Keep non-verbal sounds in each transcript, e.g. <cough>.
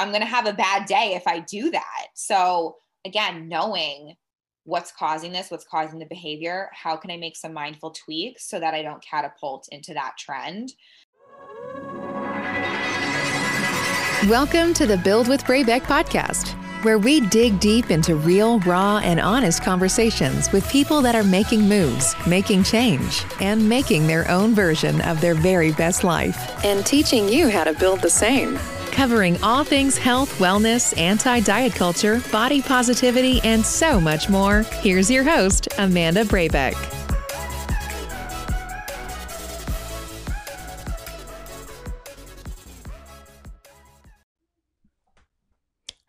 I'm going to have a bad day if I do that. So, again, knowing what's causing this, what's causing the behavior, how can I make some mindful tweaks so that I don't catapult into that trend? Welcome to the Build with Brabec podcast, where we dig deep into real, raw, and honest conversations with people that are making moves, making change, and making their own version of their very best life, and teaching you how to build the same covering all things health, wellness, anti diet culture, body positivity, and so much more. Here's your host, Amanda Brabec.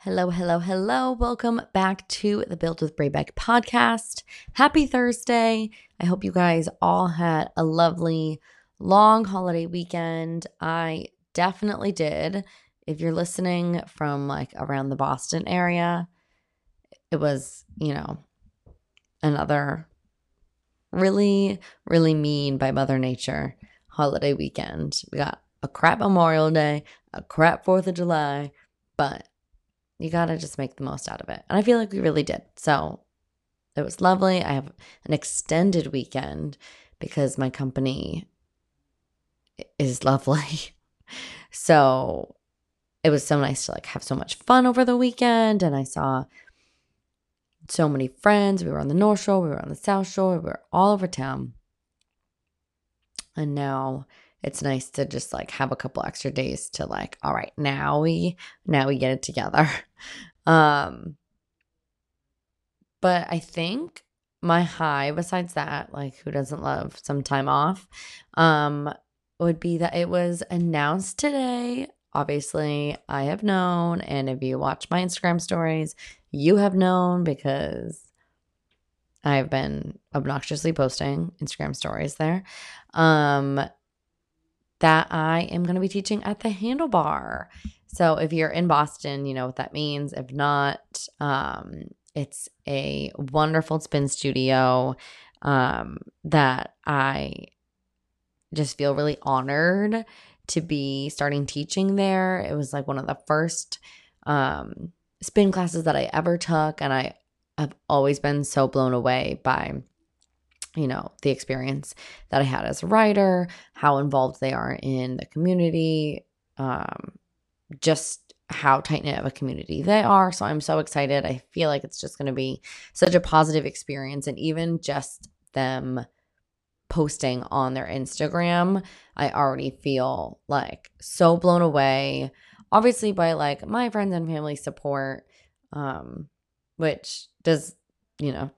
Hello, hello, hello. Welcome back to the Build with Brabec podcast. Happy Thursday. I hope you guys all had a lovely long holiday weekend. I definitely did if you're listening from like around the Boston area, it was, you know, another really, really mean by Mother Nature holiday weekend. We got a crap Memorial Day, a crap 4th of July, but you got to just make the most out of it. And I feel like we really did. So it was lovely. I have an extended weekend because my company is lovely. <laughs> so it was so nice to like have so much fun over the weekend and I saw so many friends. We were on the North Shore, we were on the South Shore, we were all over town. And now it's nice to just like have a couple extra days to like, all right, now we now we get it together. <laughs> Um but I think my high besides that, like who doesn't love some time off, um would be that it was announced today obviously I have known. And if you watch my Instagram stories, you have known because I've been obnoxiously posting Instagram stories there. Um, that I am going to be teaching at the handlebar. So if you're in Boston, you know what that means. If not, um, it's a wonderful spin studio um, that I just feel really honored to be starting teaching there. It was like one of the first um, spin classes that I ever took. And I have always been so blown away by, you know, the experience that I had as a rider, how involved they are in the community, um, just how tight knit of a community they are. So I'm so excited. I feel like it's just going to be such a positive experience. And even just them posting on their Instagram, I already feel like so blown away. Obviously, by like my friends and family support, um, which does, you know,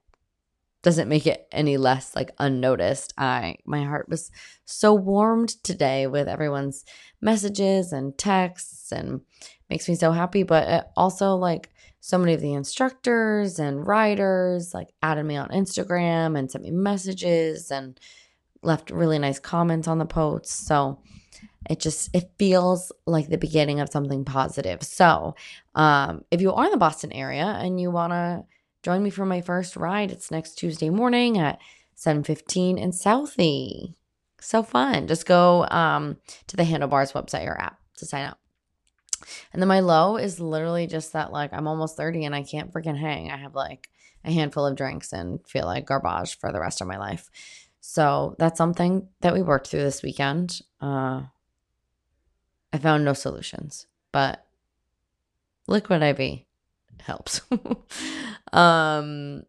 doesn't make it any less like unnoticed. I my heart was so warmed today with everyone's messages and texts and makes me so happy, but also like so many of the instructors and riders like added me on Instagram and sent me messages and left really nice comments on the posts. So it just it feels like the beginning of something positive. So um, if you are in the Boston area and you want to join me for my first ride, it's next Tuesday morning at 7:15 in Southie. So fun. Just go um, to the Handlebars website or app to sign up. And then my low is literally just that like I'm almost 30 and I can't freaking hang. I have like a handful of drinks and feel like garbage for the rest of my life. So that's something that we worked through this weekend. Uh, I found no solutions, but liquid IV helps. <laughs> um,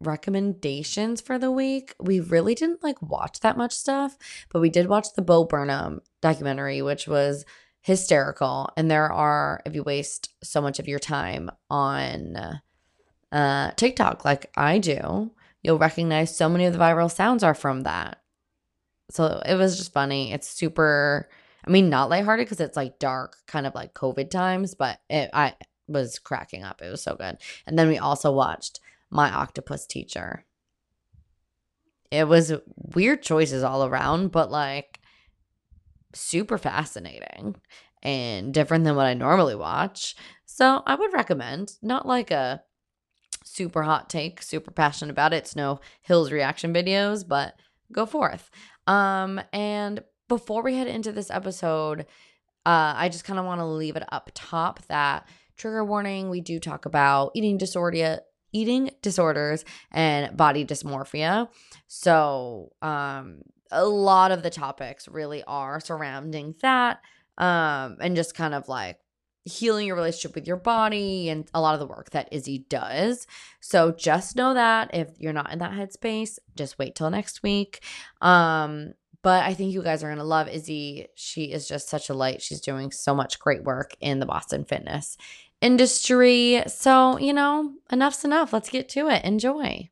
recommendations for the week. We really didn't like watch that much stuff, but we did watch the Bo Burnham documentary, which was hysterical. And there are, if you waste so much of your time on uh, TikTok, like I do, you'll recognize so many of the viral sounds are from that. So it was just funny. It's super, I mean, not lighthearted because it's like dark, kind of like COVID times, but it, I was cracking up. It was so good. And then we also watched My Octopus Teacher. It was weird choices all around, but like super fascinating and different than what I normally watch. So I would recommend, not like a super hot take, super passionate about it. It's no Hills reaction videos, but go forth. Um, and before we head into this episode, uh, I just kind of want to leave it up top that trigger warning. We do talk about eating disorder, eating disorders, and body dysmorphia. So, um, a lot of the topics really are surrounding that, um, and just kind of like healing your relationship with your body and a lot of the work that Izzy does. So just know that if you're not in that headspace, just wait till next week. Um but I think you guys are going to love Izzy. She is just such a light. She's doing so much great work in the Boston fitness industry. So, you know, enough's enough. Let's get to it. Enjoy.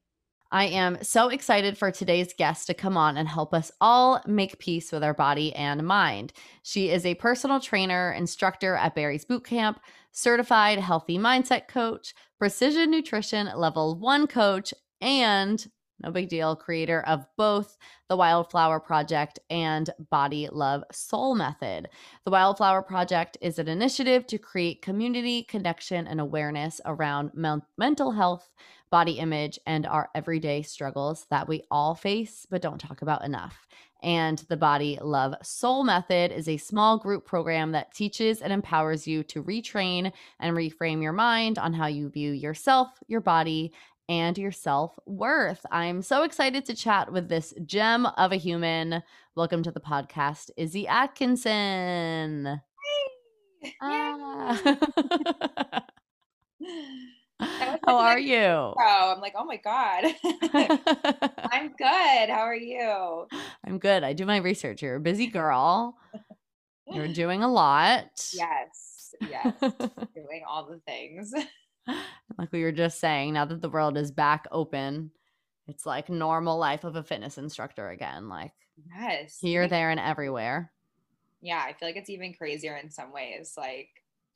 I am so excited for today's guest to come on and help us all make peace with our body and mind. She is a personal trainer, instructor at Barry's Bootcamp, certified healthy mindset coach, precision nutrition level one coach, and no big deal, creator of both the Wildflower Project and Body Love Soul Method. The Wildflower Project is an initiative to create community, connection, and awareness around mental health, body image, and our everyday struggles that we all face but don't talk about enough. And the Body Love Soul Method is a small group program that teaches and empowers you to retrain and reframe your mind on how you view yourself, your body, and your self worth. I'm so excited to chat with this gem of a human. Welcome to the podcast, Izzy Atkinson. Hey. Ah. <laughs> <laughs> <laughs> How are you? Oh, I'm like, oh my God. <laughs> <laughs> I'm good. How are you? I'm good. I do my research. You're a busy girl. You're <laughs> doing a lot. Yes. Yes. doing all the things. like we were just saying, now that the world is back open, it's like normal life of a fitness instructor again. Like yes, here, like, there, and everywhere. Yeah, I feel like it's even crazier in some ways. Like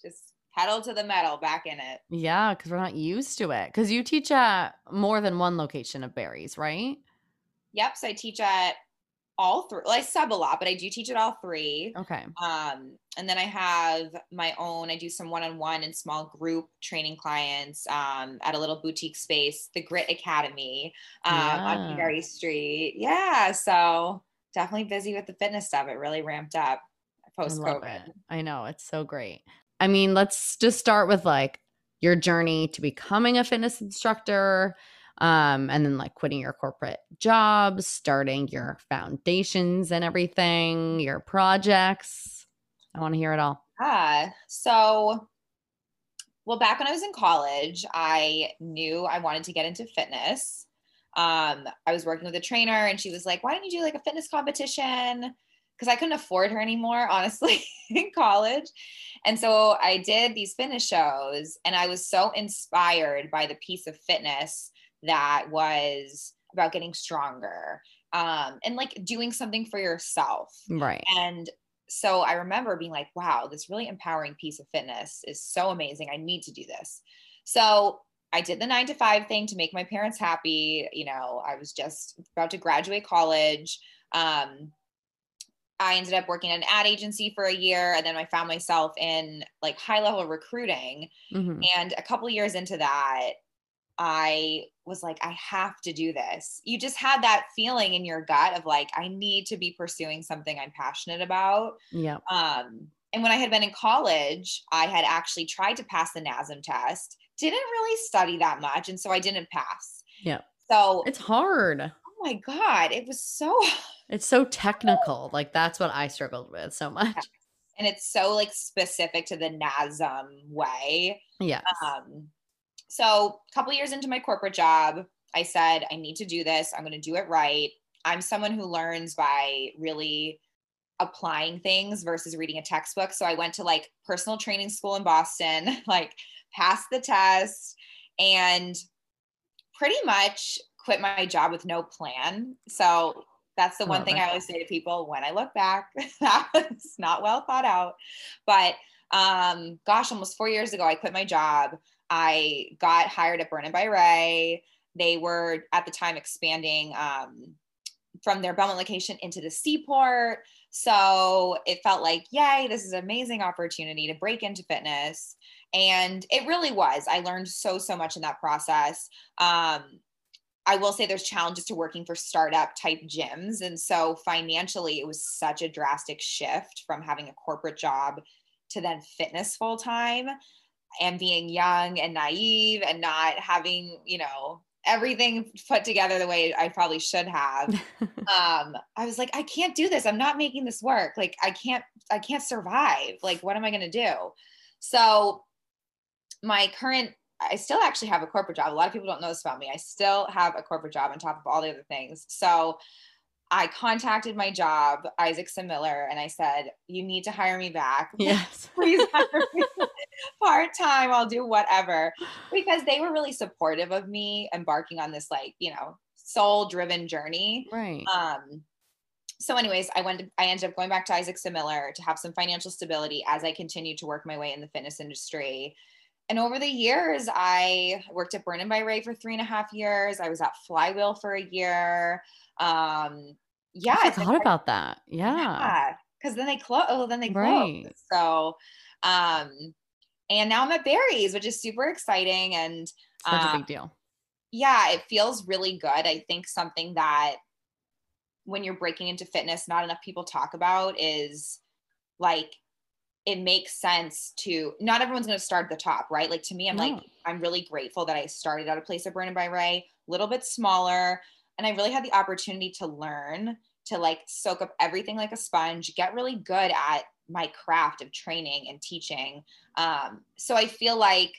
just pedal to the metal, back in it. Yeah, because we're not used to it. Because you teach at more than one location of Barry's, right? Yep. So I teach at all three. Well, I sub a lot, but I do teach at all three. Okay. Um, and then I have my own. I do some one-on-one and small group training clients um, at a little boutique space, the Grit Academy um, yeah. on Berry Street. Yeah, so definitely busy with the fitness stuff. It really ramped up post COVID. I, I know it's so great. I mean, let's just start with like your journey to becoming a fitness instructor um, and then like quitting your corporate jobs, starting your foundations and everything, your projects. I want to hear it all. Ah, so well, back when I was in college, I knew I wanted to get into fitness. Um, I was working with a trainer and she was like, why don't you do like a fitness competition? Because I couldn't afford her anymore, honestly, <laughs> in college. And so I did these fitness shows and I was so inspired by the piece of fitness that was about getting stronger um, and like doing something for yourself. Right. And so I remember being like, wow, this really empowering piece of fitness is so amazing. I need to do this. So I did the nine to five thing to make my parents happy. You know, I was just about to graduate college. Um, I ended up working at an ad agency for a year, and then I found myself in like high level recruiting. Mm-hmm. And a couple years into that, I was like, I have to do this. You just had that feeling in your gut of like, I need to be pursuing something I'm passionate about. Yeah. Um, and when I had been in college, I had actually tried to pass the NASM test, didn't really study that much. And so I didn't pass. Yeah. So it's hard. My God. It was so, <laughs> it's so technical. Like that's what I struggled with so much. And it's so like specific to the NASM way. Yeah. Um, so, a couple years into my corporate job, I said, I need to do this. I'm going to do it right. I'm someone who learns by really applying things versus reading a textbook. So, I went to like personal training school in Boston, <laughs> like passed the test, and pretty much quit my job with no plan. So, that's the one thing I always say to people when I look back, <laughs> that was not well thought out. But um, gosh, almost four years ago, I quit my job. I got hired at Burn by Ray. They were at the time expanding um, from their Belmont location into the seaport. So it felt like, yay, this is an amazing opportunity to break into fitness. And it really was. I learned so, so much in that process. Um, I will say there's challenges to working for startup type gyms. And so financially, it was such a drastic shift from having a corporate job to then fitness full time and being young and naive and not having, you know, everything put together the way I probably should have. <laughs> um, I was like, I can't do this. I'm not making this work. Like I can't, I can't survive. Like, what am I gonna do? So my current I still actually have a corporate job. A lot of people don't know this about me. I still have a corporate job on top of all the other things. So I contacted my job, Isaacson Miller, and I said, You need to hire me back. <laughs> Yes. Please hire me part time. I'll do whatever. Because they were really supportive of me embarking on this, like, you know, soul driven journey. Right. Um, so anyways i went to, i ended up going back to isaacson miller to have some financial stability as i continued to work my way in the fitness industry and over the years, I worked at Burn and by Ray for three and a half years. I was at Flywheel for a year. Um, yeah, I forgot about that. Yeah, because yeah, then they close. Oh, then they close. Right. So, um, and now I'm at Barry's, which is super exciting and such um, a big deal. Yeah, it feels really good. I think something that when you're breaking into fitness, not enough people talk about is like it makes sense to not everyone's going to start at the top, right? Like to me, I'm no. like, I'm really grateful that I started at a place of Burn by Ray, a little bit smaller. And I really had the opportunity to learn, to like soak up everything like a sponge, get really good at my craft of training and teaching. Um, so I feel like,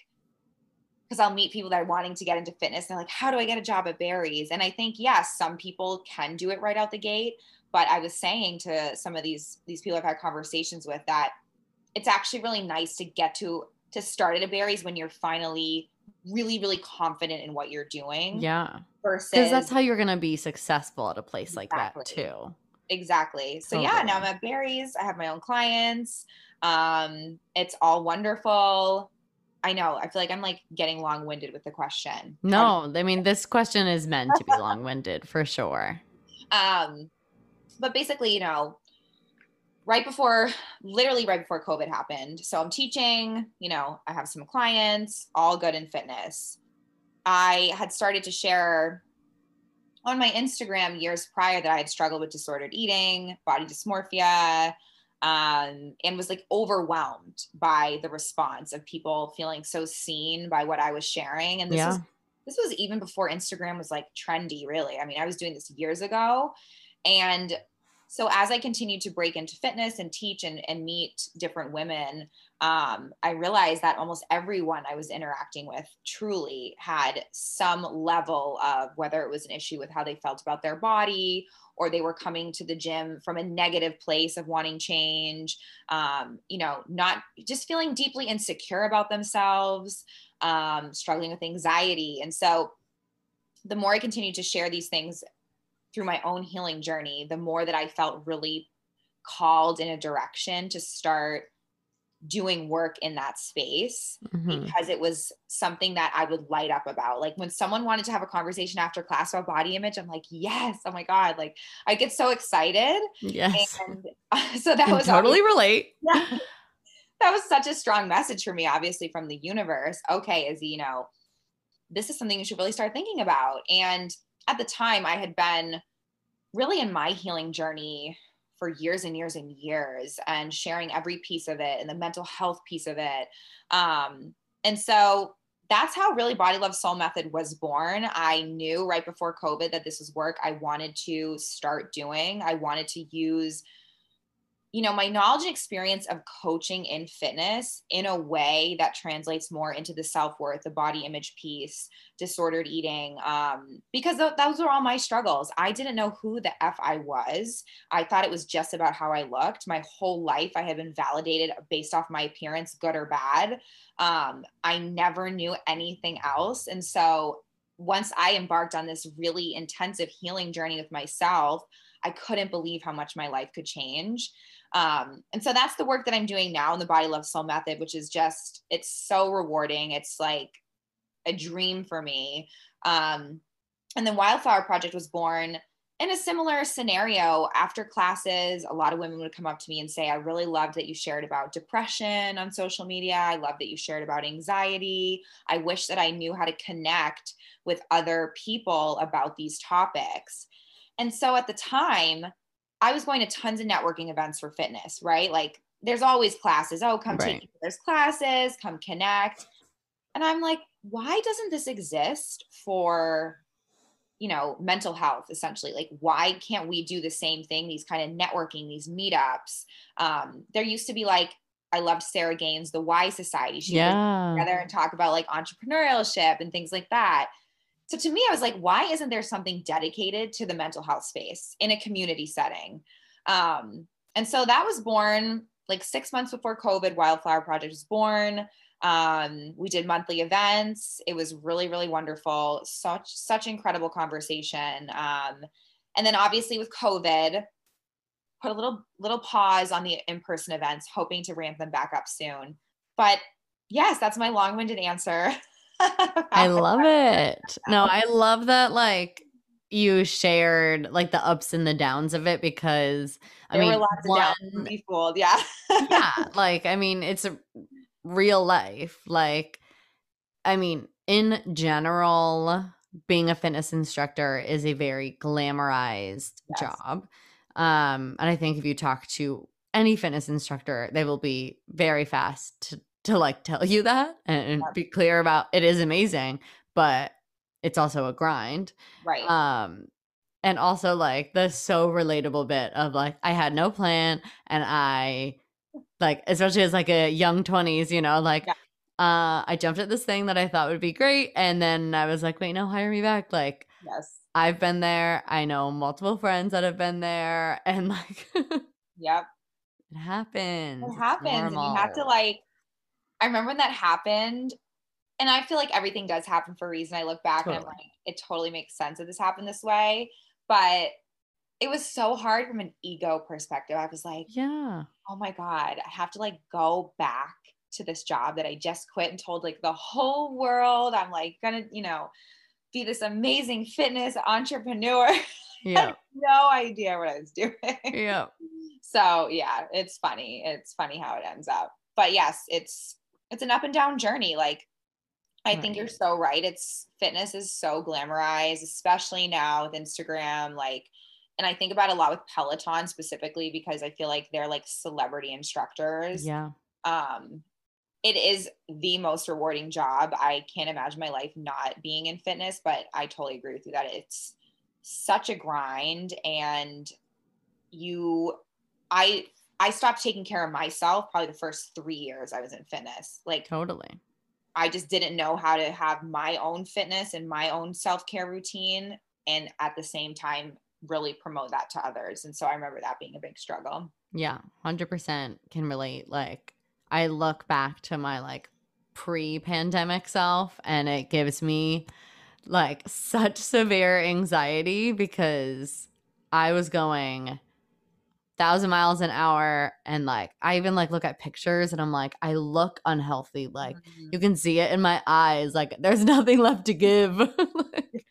because I'll meet people that are wanting to get into fitness, they're like, how do I get a job at Barry's? And I think, yes, some people can do it right out the gate. But I was saying to some of these these people I've had conversations with that it's actually really nice to get to to start at a Barry's when you're finally really really confident in what you're doing. Yeah. Versus because that's how you're gonna be successful at a place like that too. Exactly. So totally. yeah, now I'm at Barry's. I have my own clients. Um, it's all wonderful. I know. I feel like I'm like getting long winded with the question. No, I mean this question is meant to be long winded for sure. <laughs> Um, but basically, you know, right before, literally right before COVID happened. So I'm teaching, you know, I have some clients, all good in fitness. I had started to share on my Instagram years prior that I had struggled with disordered eating, body dysmorphia, um, and was like overwhelmed by the response of people feeling so seen by what I was sharing. And this yeah. was this was even before Instagram was like trendy, really. I mean, I was doing this years ago. And so as I continued to break into fitness and teach and, and meet different women, um, I realized that almost everyone I was interacting with truly had some level of whether it was an issue with how they felt about their body or they were coming to the gym from a negative place of wanting change, um, you know, not just feeling deeply insecure about themselves, um, struggling with anxiety. And so the more I continued to share these things through my own healing journey, the more that I felt really called in a direction to start doing work in that space mm-hmm. because it was something that I would light up about. Like when someone wanted to have a conversation after class about body image, I'm like, yes, oh my God. Like I get so excited. Yes. And <laughs> so that was totally relate. <laughs> Yeah. That was such a strong message for me, obviously, from the universe. Okay, is you know, this is something you should really start thinking about. And at the time I had been really in my healing journey for years and years and years and sharing every piece of it and the mental health piece of it. Um, and so that's how really Body Love Soul Method was born. I knew right before COVID that this was work I wanted to start doing. I wanted to use you know, my knowledge and experience of coaching in fitness in a way that translates more into the self worth, the body image piece, disordered eating, um, because th- those were all my struggles. I didn't know who the F I was. I thought it was just about how I looked. My whole life, I had been validated based off my appearance, good or bad. Um, I never knew anything else. And so once I embarked on this really intensive healing journey with myself, I couldn't believe how much my life could change. Um, and so that's the work that I'm doing now in the Body Love Soul Method, which is just, it's so rewarding. It's like a dream for me. Um, and then Wildflower Project was born in a similar scenario, after classes, a lot of women would come up to me and say, I really loved that you shared about depression on social media. I love that you shared about anxiety. I wish that I knew how to connect with other people about these topics. And so at the time, I was going to tons of networking events for fitness, right? Like there's always classes. Oh, come right. take there's classes, come connect. And I'm like, why doesn't this exist for you know mental health essentially like why can't we do the same thing these kind of networking these meetups um there used to be like i loved sarah gaines the why society she yeah. together and talk about like entrepreneurship and things like that so to me i was like why isn't there something dedicated to the mental health space in a community setting um and so that was born like six months before covid wildflower project was born um, we did monthly events. It was really, really wonderful. Such, such incredible conversation. Um, and then obviously with COVID, put a little, little pause on the in-person events, hoping to ramp them back up soon. But yes, that's my long-winded answer. <laughs> I love it. No, I love that. Like you shared like the ups and the downs of it because I there mean, were lots one, of downs. Be fooled, yeah. yeah, <laughs> like I mean, it's a real life. Like, I mean, in general, being a fitness instructor is a very glamorized yes. job. Um, and I think if you talk to any fitness instructor, they will be very fast to, to like tell you that and, be clear about it is amazing, but it's also a grind. Right. Um, and also like the so relatable bit of like I had no plan and I like especially as like a young 20s you know like yeah. uh i jumped at this thing that i thought would be great and then i was like wait no hire me back like yes i've been there i know multiple friends that have been there and like <laughs> yep it happens it happens and you have to like i remember when that happened and i feel like everything does happen for a reason i look back totally. and i'm like it totally makes sense that this happened this way but it was so hard from an ego perspective. I was like, yeah, oh my God, I have to like go back to this job that I just quit and told like the whole world I'm like gonna, you know, be this amazing fitness entrepreneur. <laughs> Yeah. no idea what I was doing. Yeah. <laughs> so yeah, it's funny. It's funny how it ends up. But yes, it's it's an up and down journey. Like I right. think you're so right. It's fitness is so glamorized, especially now with Instagram. Like and I think about a lot with Peloton specifically because I feel like they're like celebrity instructors. Yeah. Um, it is the most rewarding job. I can't imagine my life not being in fitness, but I totally agree with you that it's such a grind and you I I stopped taking care of myself probably the first 3 years I was in fitness. Like Totally. I just didn't know how to have my own fitness and my own self-care routine and at the same time really promote that to others. And so I remember that being a big struggle. Yeah, 100% can relate. Like, I look back to my like pre pandemic self and it gives me like such severe anxiety because I was going thousand miles an hour and like i even like look at pictures and i'm like i look unhealthy like mm-hmm. you can see it in my eyes like there's <laughs> nothing left to give <laughs> like,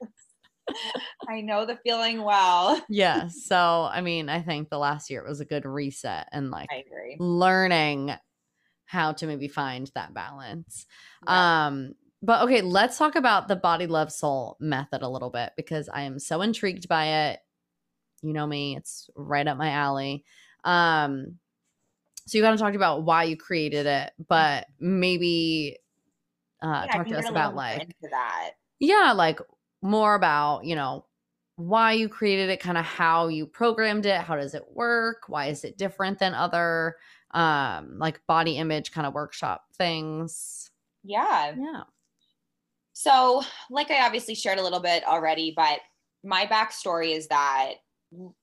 <laughs> I know the feeling well. yeah. So, I mean, I think the last year was a good reset and like learning how to maybe find that balance. Yeah. Um, but okay, let's talk about the body love soul method a little bit because I am so intrigued by it. You know me, it's right up my alley. Um, so you kind of talked about why you created it, but maybe uh yeah, talk to us about like that. Yeah, like more about, you know, why you created it, kind of how you programmed it, how does it work, why is it different than other um like body image kind of workshop things. Yeah. Yeah. So, like I obviously shared a little bit already, but my backstory is that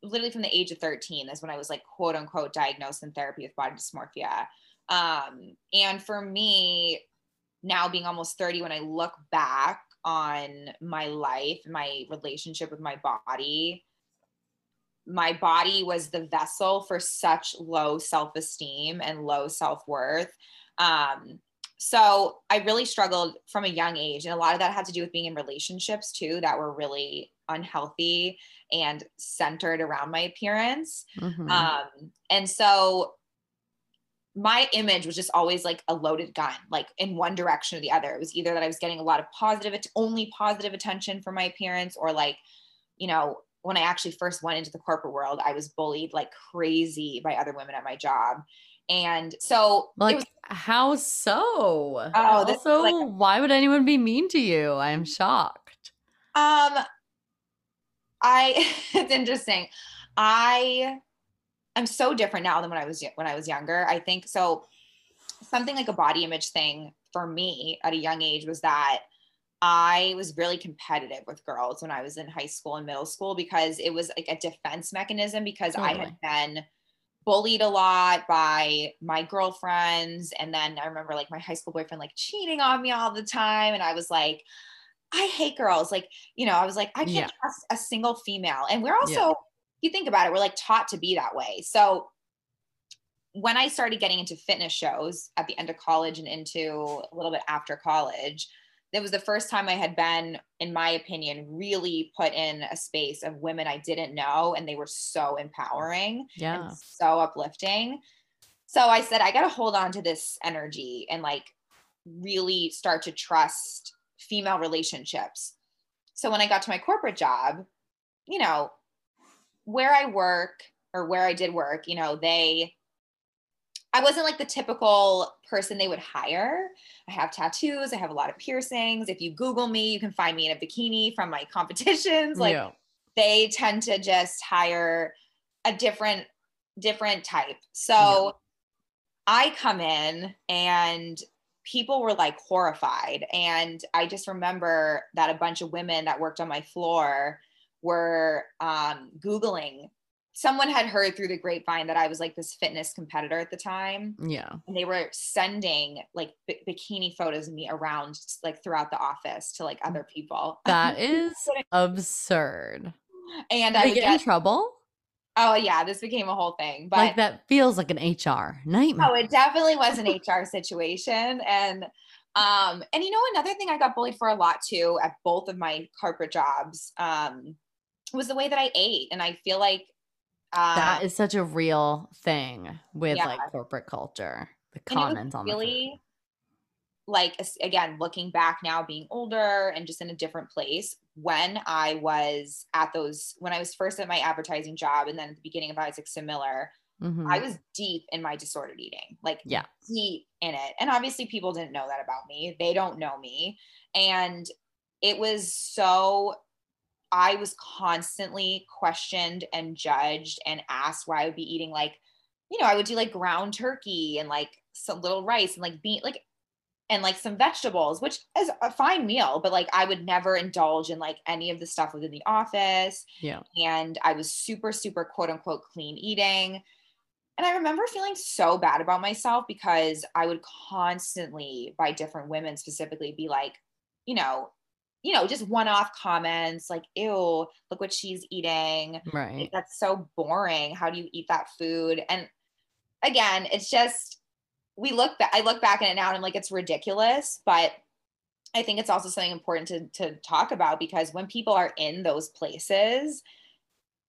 literally from the age of 13 is when I was like quote unquote diagnosed in therapy with body dysmorphia. Um, and for me, now being almost 30, when I look back, on my life, my relationship with my body. My body was the vessel for such low self esteem and low self worth. Um, so I really struggled from a young age. And a lot of that had to do with being in relationships too that were really unhealthy and centered around my appearance. Mhm. Um, and so my image was just always like a loaded gun, like in one direction or the other. It was either that I was getting a lot of positive, only positive attention for my appearance, or like, you know, when I actually first went into the corporate world, I was bullied like crazy by other women at my job. And so it like was how so? Oh, also, like- why would anyone be mean to you? I am shocked. Um, I <laughs> it's interesting. I I'm so different now than when I was when I was younger. I think so. Something like a body image thing for me at a young age was that I was really competitive with girls when I was in high school and middle school because it was like a defense mechanism because I had been bullied a lot by my girlfriends. And then I remember like my high school boyfriend like cheating on me all the time. And I was like I hate girls. Like you know I was like I can't Yeah. trust a single female. And we're also Yeah. you think about it we're like taught to be that way. So when I started getting into fitness shows at the end of college and into a little bit after college it was the first time I had been, in my opinion, really put in a space of women I didn't know, and they were so empowering Yeah. and so uplifting. So I said, I got to hold on to this energy and like really start to trust female relationships. So when I got to my corporate job, you know, where I work or where I did work, you know, they, I wasn't like the typical person they would hire. I have tattoos, I have a lot of piercings. If you Google me, you can find me in a bikini from my <laughs> competitions. Like, yeah. they tend to just hire a different different type so Yeah. i come in and people were like horrified and i just remember that a bunch of women that worked on my floor were um, googling someone had heard through the grapevine that i was like this fitness competitor at the time Yeah. and they were sending like b- bikini photos of me around like throughout the office to like other people That <laughs> is absurd. and Did i would get in trouble? Oh yeah, this became a whole thing. But like that feels like an HR nightmare. oh, it definitely was an HR situation. And um, and you know, another thing I got bullied for a lot too at both of my corporate jobs um was the way that I ate. And I feel like uh, that is such a real thing with Yeah. like corporate culture. The comments on the really like again looking back now being older and just in a different place when i was at those when i was first at my advertising job and then at the beginning of isaac Miller, Mhm. I was deep in my disordered eating, like Yeah. deep in it. And obviously, people didn't know that about me. They don't know me. And it was so, I was constantly questioned and judged and asked why I would be eating like, you know, I would do like ground turkey and like some little rice and like bean, like, and like some vegetables, which is a fine meal, but like I would never indulge in like any of the stuff within the office yeah. and I was super, super quote unquote clean eating. And I remember feeling so bad about myself because I would constantly, by different women specifically, be like, you know, you know, just one-off comments like, ew, look what she's eating. Right. That's so boring. How do you eat that food? And again, it's just we look back, I look back at it now and I'm like, it's ridiculous, but I think it's also something important to to talk about because when people are in those places,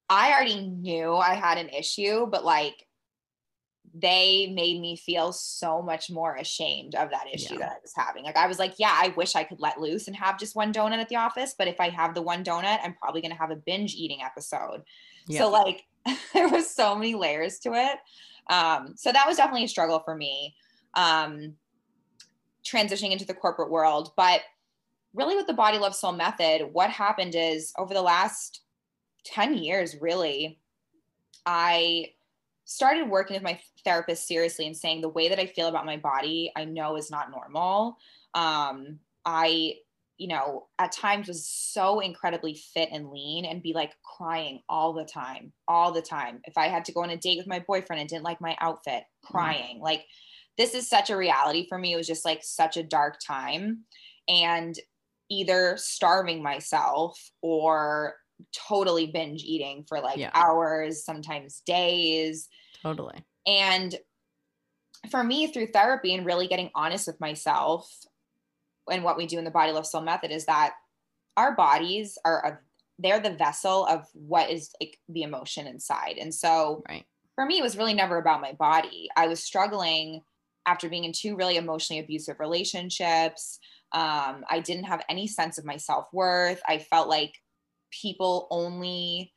I already knew I had an issue, but like they made me feel so much more ashamed of that issue Yeah. that I was having. Like I was like, yeah, I wish I could let loose and have just one donut at the office, but if I have the one donut, I'm probably going to have a binge eating episode. Yeah. So like <laughs> there was so many layers to it. Um, so that was definitely a struggle for me. Um, transitioning into the corporate world, but really with the body love soul method, what happened is over the last 10 years, really, I started working with my therapist seriously and saying the way that I feel about my body, I know is not normal. Um, I, you know, at times was so incredibly fit and lean and be like crying all the time, all the time. If I had to go on a date with my boyfriend and didn't like my outfit, crying. Like, this is such a reality for me. It was just like such a dark time. And either starving myself or totally binge eating for like Yeah. hours, sometimes days. totally. And for me, through therapy and really getting honest with myself and what we do in the body love soul method is that our bodies are a, they're the vessel of what is like the emotion inside. And so Right. for me, it was really never about my body. I was struggling after being in two really emotionally abusive relationships. Um, I didn't have any sense of my self worth. I felt like people only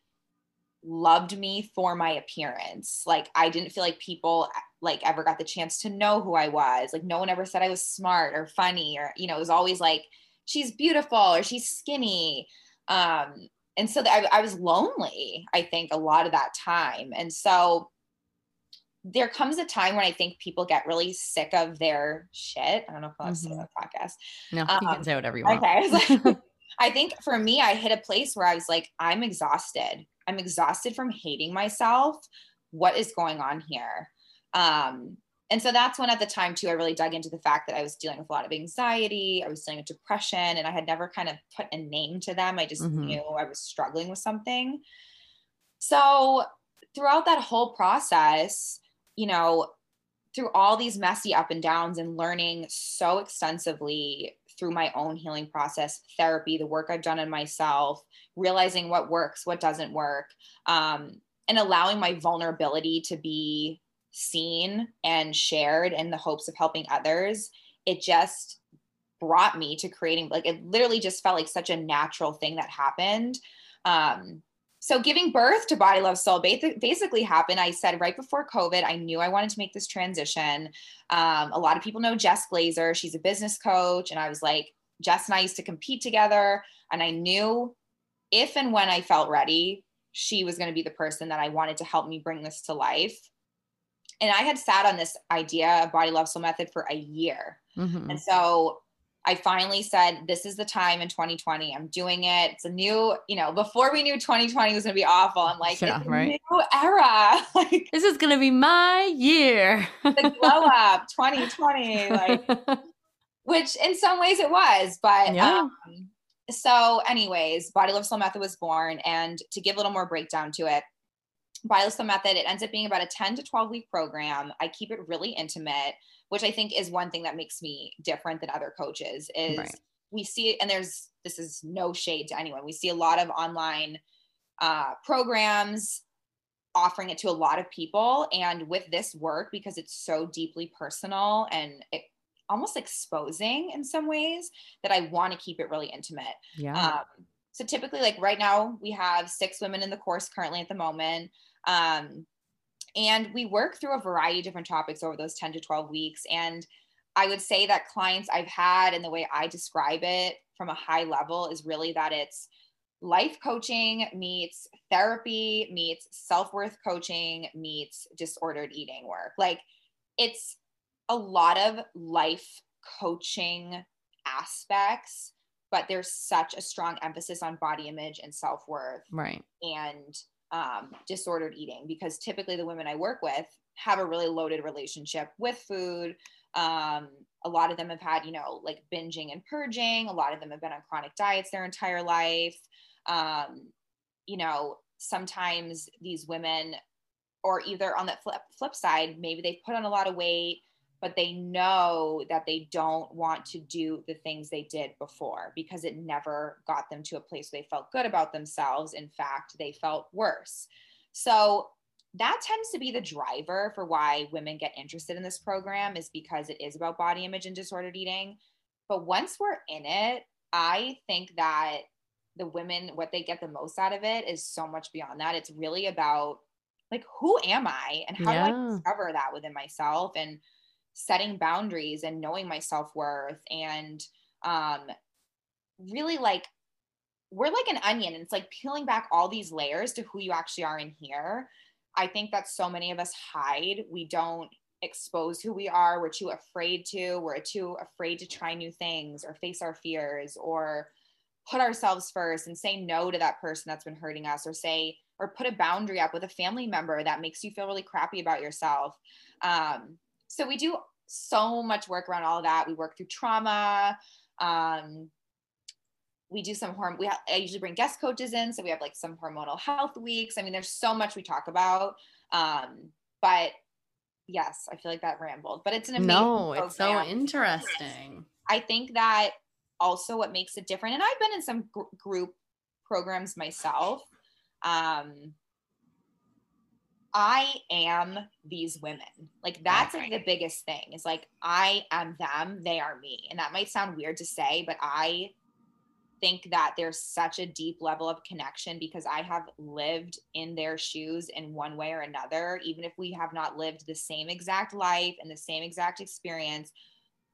loved me for my appearance. Like I didn't feel like people like ever got the chance to know who I was. Like no one ever said I was smart or funny or you know, it was always like she's beautiful or she's skinny. Um and so I, I was lonely, I think, a lot of that time. And so there comes a time when I think people get really sick of their shit. I don't know if I'll say Mhm. on the podcast. No, you Um, can say whatever you want. Okay. <laughs> <laughs> I, was like, I think for me, I hit a place where I was like, I'm exhausted. I'm exhausted from hating myself. What is going on here? Um, and so that's when at the time too, I really dug into the fact that I was dealing with a lot of anxiety, I was dealing with depression, and I had never kind of put a name to them. I just Mhm. knew I was struggling with something. So throughout that whole process, you know, through all these messy up and downs and learning so extensively through my own healing process, therapy, the work I've done on myself, realizing what works, what doesn't work, um, and allowing my vulnerability to be seen and shared in the hopes of helping others, it just brought me to creating like it literally just felt like such a natural thing that happened. Um, so giving birth to Body Love Soul basically happened. I said right before COVID, I knew I wanted to make this transition. Um, a lot of people know Jess Glazer. She's a business coach. And I was like, Jess and I used to compete together. And I knew if and when I felt ready, she was going to be the person that I wanted to help me bring this to life. And I had sat on this idea of Body Love Soul Method for a year. Mhm. And so I finally said, this is the time in 2020. I'm doing it. It's a new, you know, before we knew 2020 was going to be awful, I'm like, Yeah, it's a right. new era. <laughs> like This is gonna be my year. the glow up <laughs> 2020. Like, <laughs> which in some ways it was. But Yeah. um, so, anyways, Body Love Soul Method was born. And to give a little more breakdown to it, Body Love Soul Method, it ends up being about a 10 to 12 week program. I keep it really intimate, which I think is one thing that makes me different than other coaches is Right. we see and there's this is no shade to anyone. We see a lot of online uh, programs offering it to a lot of people. And with this work, because it's so deeply personal and it, almost exposing in some ways, that I want to keep it really intimate. yeah. Um, so typically, like right now, we have six women in the course currently at the moment. Um, and we work through a variety of different topics over those 10 to 12 weeks. And I would say that clients I've had and the way I describe it from a high level is really that it's life coaching meets therapy meets self-worth coaching meets disordered eating work. Like it's a lot of life coaching aspects, but there's such a strong emphasis on body image and self-worth right. and um, disordered eating because typically the women I work with have a really loaded relationship with food. Um, a lot of them have had, you know, like binging and purging. A lot of them have been on chronic diets their entire life. Um, you know, sometimes these women, or either on the flip, flip side, maybe they've put on a lot of weight, but they know that they don't want to do the things they did before because it never got them to a place where they felt good about themselves. In fact, they felt worse. So that tends to be the driver for why women get interested in this program is because it is about body image and disordered eating. But once we're in it, I think that the women, what they get the most out of it is so much beyond that. It's really about like, who am I and how do I Yeah. discover that within myself and setting boundaries and knowing my self worth and um, really like we're like an onion it's like peeling back all these layers to who you actually are in here. I think that so many of us hide. We don't expose who we are. We're too afraid to. We're too afraid to try new things or face our fears or put ourselves first and say no to that person that's been hurting us or say or put a boundary up with a family member that makes you feel really crappy about yourself. Um, so we do so much work around all of that. We work through trauma. Um, we do some hormone. We ha- I usually bring guest coaches in, so we have like some hormonal health weeks. I mean, there's so much we talk about. Um, but yes, I feel like that rambled, but it's an amazing. No, it's so interesting. I think that also what makes it different, and I've been in some gr- group programs myself. Um, I am these women. Like that's like the biggest thing is like I am them, they are me. And that might sound weird to say, but I think that there's such a deep level of connection because I have lived in their shoes in one way or another, even if we have not lived the same exact life and the same exact experience.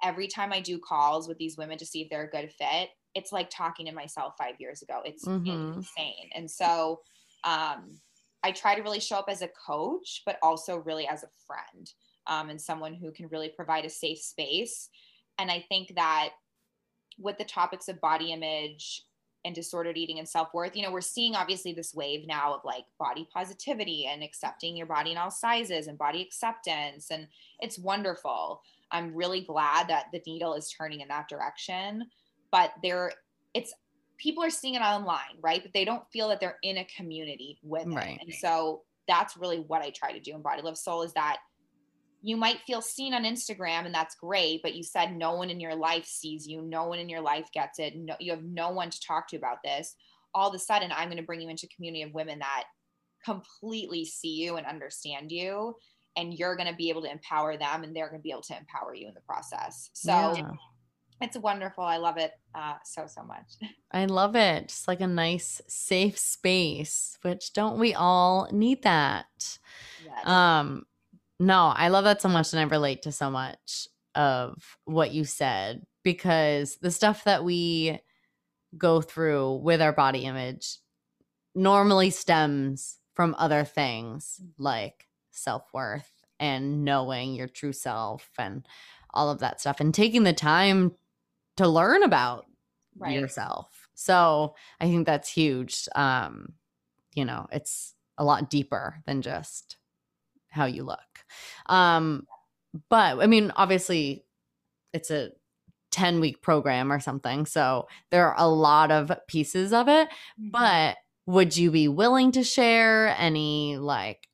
Every time I do calls with these women to see if they're a good fit, it's like talking to myself five years ago. It's Mhm. insane. And so um, I try to really show up as a coach, but also really as a friend um, and someone who can really provide a safe space. And I think that with the topics of body image and disordered eating and self-worth you know we're seeing obviously this wave now of like body positivity and accepting your body in all sizes and body acceptance and it's wonderful i'm really glad that the needle is turning in that direction but there it's people are seeing it online right but they don't feel that they're in a community with Right. it and so that's really what i try to do in body love soul is that you might feel seen on Instagram and that's great, but you said no one in your life sees you, no one in your life gets it, no, you have no one to talk to about this. All of a sudden, I'm going to bring you into a community of women that completely see you and understand you, and you're going to be able to empower them, and they're going to be able to empower you in the process. So Yeah. It's wonderful. I love it uh, so so much. <laughs> I love it. Just like a nice, safe space, which don't we all need that? Yes. Um, no, I love that so much, and I relate to so much of what you said because the stuff that we go through with our body image normally stems from other things like self worth and knowing your true self and all of that stuff, and taking the time to learn about right. yourself. So I think that's huge. Um, you know, it's a lot deeper than just how you look. Um, but I mean, obviously, it's a 10 week program or something. So there are a lot of pieces of it. Mhm. But would you be willing to share any like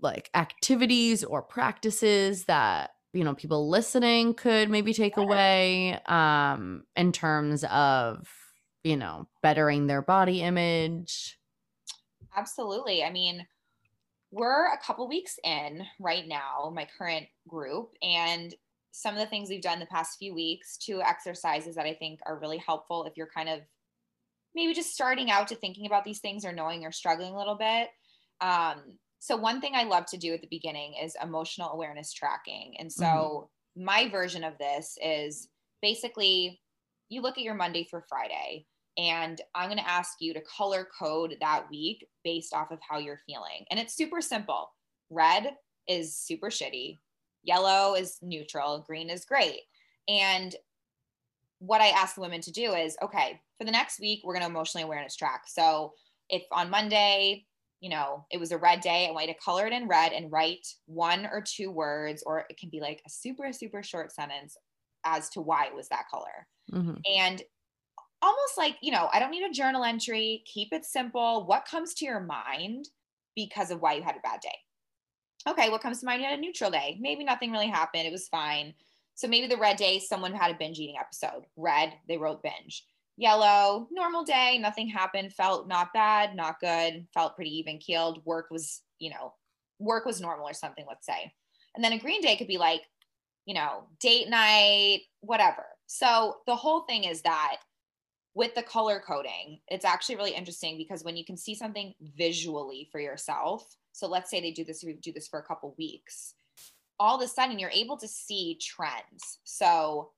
like activities or practices that you know people listening could maybe take away um in terms of you know bettering their body image Absolutely. I mean, we're a couple weeks in right now, my current group, and some of the things we've done the past few weeks, two exercises that I think are really helpful if you're kind of maybe just starting out to thinking about these things or knowing you're struggling a little bit. Um, so, one thing I love to do at the beginning is emotional awareness tracking. And mm-hmm. so, my version of this is basically you look at your Monday through Friday and I'm going to ask you to color code that week based off of how you're feeling. And it's super simple. Red is super shitty, yellow is neutral, green is great. And what I ask the women to do is okay, for the next week, we're going to emotionally awareness track. So if on Monday, you know, it was a red day, I want you to color it in red and write one or two words, or it can be like a super, super short sentence as to why it was that color. Mhm. and almost like you know i don't need a journal entry keep it simple. What comes to your mind because of why you had a bad day? Okay what comes to mind? You had a neutral day. Maybe nothing really happened. It was fine. So maybe the red day someone had a binge eating episode. Red they wrote binge yellow normal day nothing happened felt not bad not good felt pretty even keeled work was you know work was normal or something let's say and then a green day could be like you know date night whatever so the whole thing is that with the color coding, it's actually really interesting because when you can see something visually for yourself, so let's say they do this, we do this for a couple weeks, all of a sudden you're able to see trends. So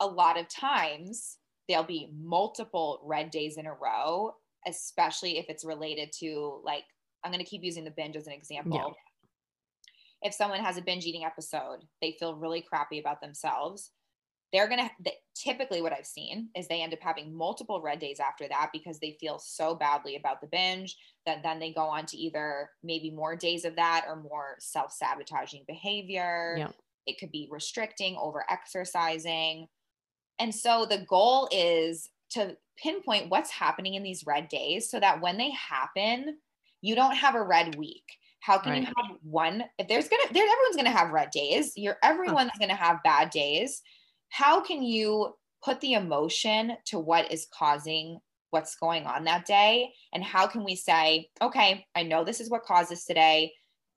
a lot of times there'll be multiple red days in a row, especially if it's related to like, I'm going to keep using the binge as an example. Yeah. If someone has a binge eating episode, they feel really crappy about themselves they're going to typically what I've seen is they end up having multiple red days after that because they feel so badly about the binge that then they go on to either maybe more days of that or more self sabotaging behavior. Yeah. It could be restricting, over exercising. And so the goal is to pinpoint what's happening in these red days so that when they happen, you don't have a red week How can Right. you have one? If there's gonna, there, everyone's gonna have red days. You're everyone's gonna have bad days. How can you put the emotion to what is causing what's going on that day? And how can we say, okay, I know this is what caused this today,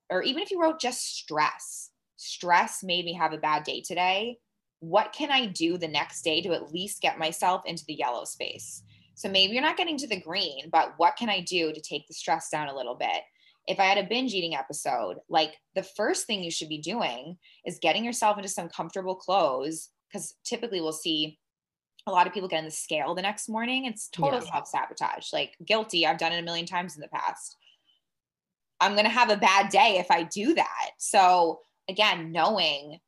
or even if you wrote just stress, stress made me have a bad day today. What can I do the next day to at least get myself into the yellow space? So maybe you're not getting to the green, but what can I do to take the stress down a little bit? If I had a binge eating episode, like the first thing you should be doing is getting yourself into some comfortable clothes because typically we'll see a lot of people get on the scale the next morning. It's total Yeah. self sabotage. Like guilty. I've done it a million times in the past. I'm going to have a bad day if I do that. So, again, knowing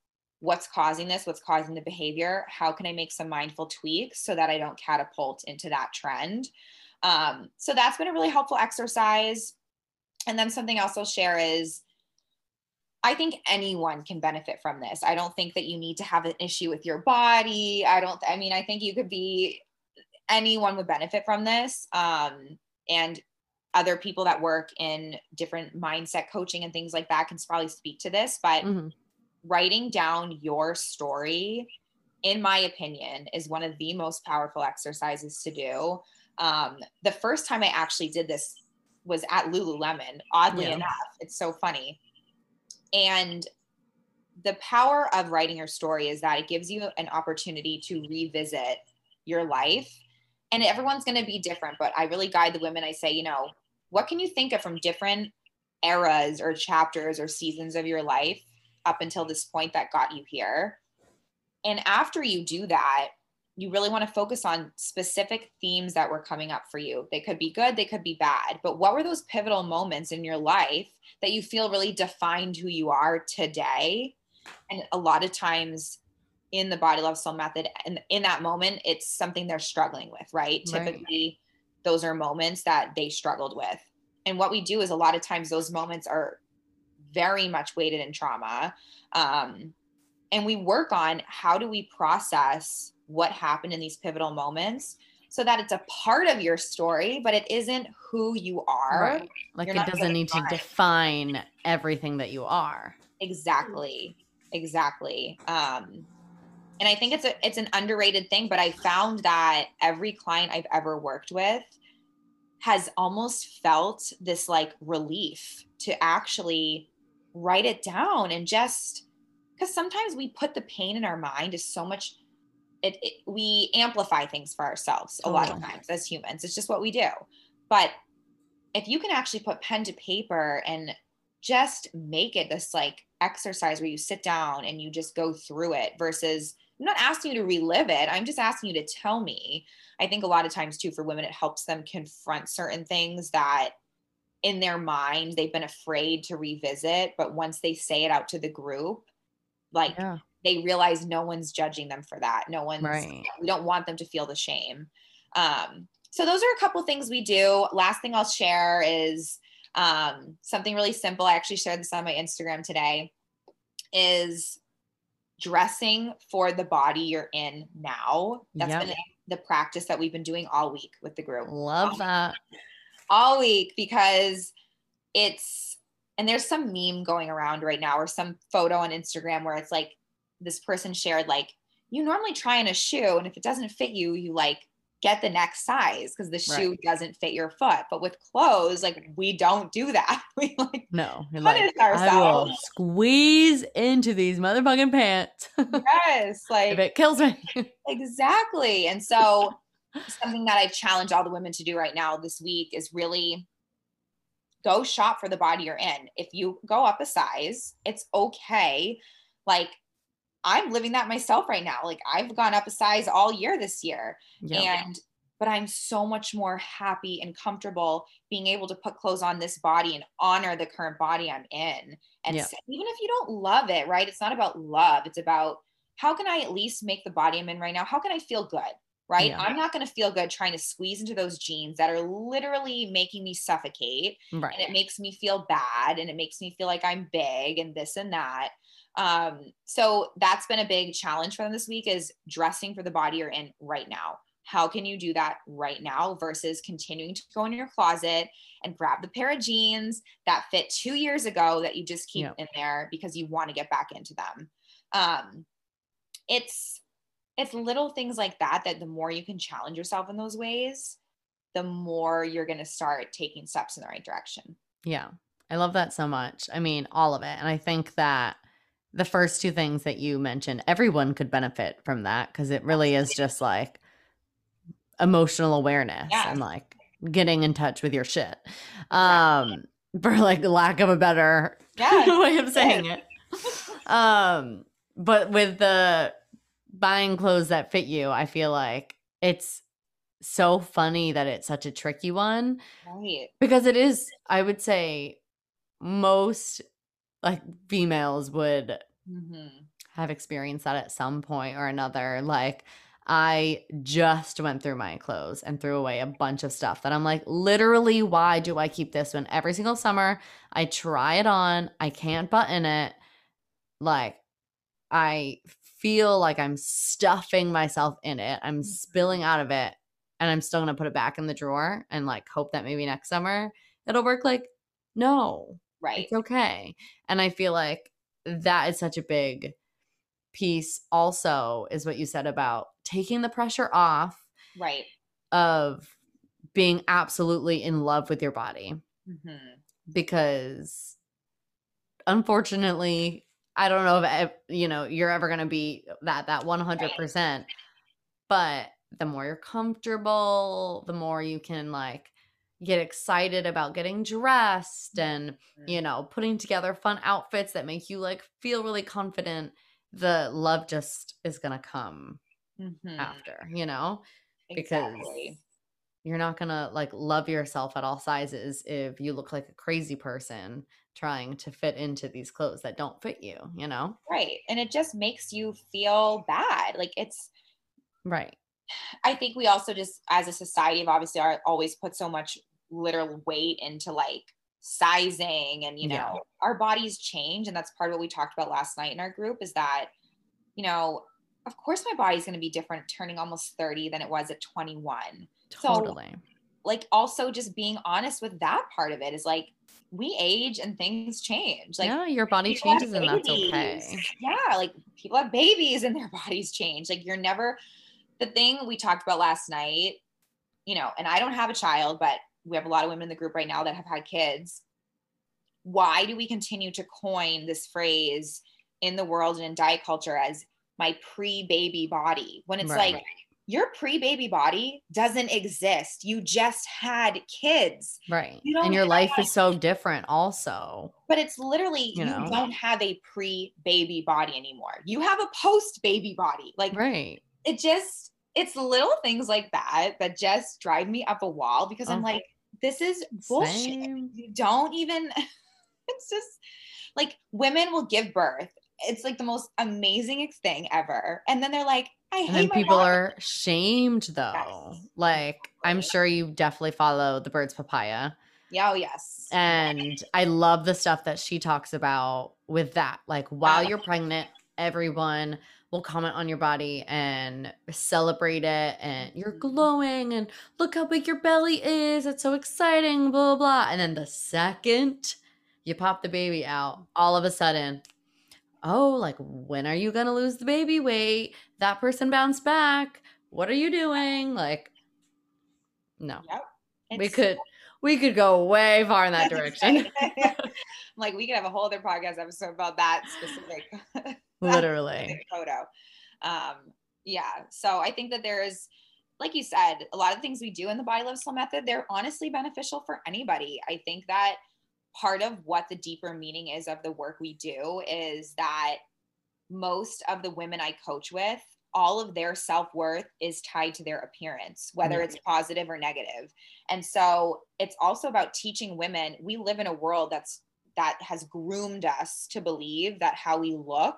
what's causing this, what's causing the behavior, how can I make some mindful tweaks so that I don't catapult into that trend? Um, so, that's been a really helpful exercise. And then something else I'll share is I think anyone can benefit from this. I don't think that you need to have an issue with your body. I don't, I mean, I think you could be, anyone would benefit from this. Um, and other people that work in different mindset coaching and things like that can probably speak to this. But Mhm. Writing down your story, in my opinion, is one of the most powerful exercises to do. Um, the first time I actually did this was at Lululemon, oddly Yeah. enough. It's so funny. And the power of writing your story is that it gives you an opportunity to revisit your life. And everyone's going to be different, but I really guide the women. I say, you know, what can you think of from different eras or chapters or seasons of your life up until this point that got you here? And after you do that, you really want to focus on specific themes that were coming up for you. They could be good, they could be bad, but what were those pivotal moments in your life that you feel really defined who you are today? And a lot of times in the body love soul method, and in that moment, it's something they're struggling with, right? Right. Typically, those are moments that they struggled with. And what we do is a lot of times those moments are very much weighted in trauma. Um, and we work on how do we process what happened in these pivotal moments so that it's a part of your story, but it isn't who you are. Right. Like You're it doesn't need to define everything that you are. Exactly. Exactly. Um, and I think it's a it's an underrated thing, but I found that every client I've ever worked with has almost felt this like relief to actually write it down and just because sometimes we put the pain in our mind is so much it, it we amplify things for ourselves a lot of times as humans it's just what we do but if you can actually put pen to paper and just make it this like exercise where you sit down and you just go through it versus I'm not asking you to relive it. I'm just asking you to tell me. I think a lot of times too for women it helps them confront certain things that in their mind they've been afraid to revisit, but once they say it out to the group, like Yeah. they realize no one's judging them for that. No one's Right. we don't want them to feel the shame. Um, so those are a couple things we do. Last thing I'll share is um, something really simple. I actually shared this on my Instagram today. Is dressing for the body you're in now. That's Yep. been the practice that we've been doing all week with the group Love that. All week because it's and there's some meme going around right now or some photo on Instagram where it's like this person shared like you normally try on a shoe and if it doesn't fit you you like get the next size because the shoe doesn't fit your foot but with clothes like we don't do that <laughs> we like No. Punish like, I will ourselves. squeeze into these motherfucking pants. <laughs> yes if like it kills me. <laughs> Exactly. And so something that I challenge all the women to do right now this week is really go shop for the body you're in. If you go up a size, it's okay. Like I'm living that myself right now. Like I've gone up a size all year this year. Yep. And but I'm so much more happy and comfortable being able to put clothes on this body and honor the current body I'm in. And say- even if you don't love it, right? It's not about love. It's about how can I at least make the body I'm in right now? How can I feel good? Right. Yeah. I'm not going to feel good trying to squeeze into those jeans that are literally making me suffocate right. and it makes me feel bad and it makes me feel like I'm big and this and that. Um, so that's been a big challenge for them this week is dressing for the body you're in right now. how can you do that right now versus continuing to go in your closet and grab the pair of jeans that fit two years ago that you just keep in there because you want to get back into them um, it's it's little things like that that the more you can challenge yourself in those ways the more you're going to start taking steps in the right direction. Yeah. I love that so much. I mean all of it. And i think that the first two things that you mentioned everyone could benefit from that because it really is just like emotional awareness yeah. and like getting in touch with your shit um for like lack of a better <laughs> yeah. way of saying it. Um but with the buying clothes that fit you, I feel like it's so funny that it's such a tricky one. Right. Because it is, I would say, most like females would mm-hmm. have experienced that at some point or another. Like, I just went through my clothes and threw away a bunch of stuff that I'm like, literally, why do I keep this one every single summer? I try it on, I can't button it. Like, I feel like I'm stuffing myself in it. I'm spilling mm-hmm. out of it and I'm still going to put it back in the drawer and like hope that maybe next summer it'll work like no. Right. It's okay. And I feel like that is such a big piece also is what you said about taking the pressure off. Right. Of being absolutely in love with your body. Mm-hmm. Because unfortunately I don't know if you know you're ever going to be that that 100%. But the more you're comfortable, the more you can like get excited about getting dressed and mm-hmm. you know putting together fun outfits that make you like feel really confident the love just is gonna come mm-hmm. after you know exactly. because you're not gonna like love yourself at all sizes if you look like a crazy person trying to fit into these clothes that don't fit you, you know? Right. And it just makes you feel bad. Like it's right. I think we also just as a society have obviously are always put so much literal weight into like sizing and you know yeah. our bodies change and that's part of what we talked about last night in our group is that you know of course my body's going to be different turning almost 30 than it was at 21 totally so, like also just being honest with that part of it is like we age and things change. Like yeah, your body changes and that's okay. Yeah, like people have babies and their <laughs> bodies change. Like you're never the thing we talked about last night, you know, and I don't have a child, but we have a lot of women in the group right now that have had kids. Why do we continue to coin this phrase in the world and in diet culture as my pre-baby body when it's right. like your pre-baby body doesn't exist. You just had kids. Right. You and your life is so different also. But it's literally you, you know? don't have a pre-baby body anymore. You have a post-baby body. Like right. It just it's little things like that that just drive me up a wall because I'm uh-huh. like, this is bullshit. Same. You don't even <laughs> it's just like women will give birth. It's like the most amazing thing ever. And then they're like, I and then people are shamed though. Yes. Like I'm sure you definitely follow the Birds Papaya. Yeah, oh yes. And I love the stuff that she talks about with that. Like while you're pregnant, everyone will comment on your body and celebrate it and you're mm-hmm. glowing and look how big your belly is. It's so exciting, blah blah blah. And then the second you pop the baby out, all of a sudden oh, like when are you going to lose the baby weight? That person bounced back. What are you doing? Like, no. Yep. We could we could go way far in that direction. <laughs> <laughs> like we could have a whole other podcast episode about that specific <laughs> literally photo. Um, yeah. So I think that there is, like you said, a lot of things we do in the body love soul method, they're honestly beneficial for anybody. I think that part of what the deeper meaning is of the work we do is that most of the women I coach with, all of their self worth is tied to their appearance, whether mm-hmm. it's positive or negative. And so it's also about teaching women we live in a world that's that has groomed us to believe that how we look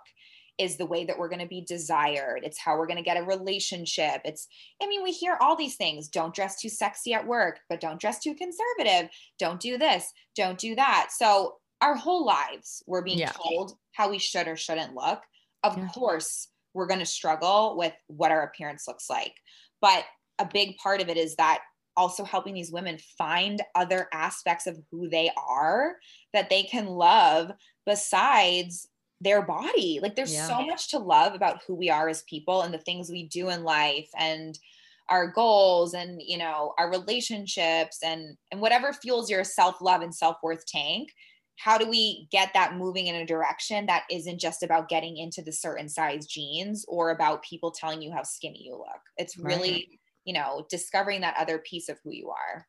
is the way that we're going to be desired. It's how we're going to get a relationship. It's, I mean, we hear all these things don't dress too sexy at work, but don't dress too conservative. Don't do this, don't do that. So, our whole lives, we're being yeah. told how we should or shouldn't look. Of yeah. course, we're going to struggle with what our appearance looks like. But a big part of it is that also helping these women find other aspects of who they are that they can love besides their body. Like there's Yeah. so much to love about who we are as people and the things we do in life and our goals and you know our relationships and and whatever fuels your self-love and self-worth tank how do we get that moving in a direction that isn't just about getting into the certain size jeans or about people telling you how skinny you look it's really Right. you know discovering that other piece of who you are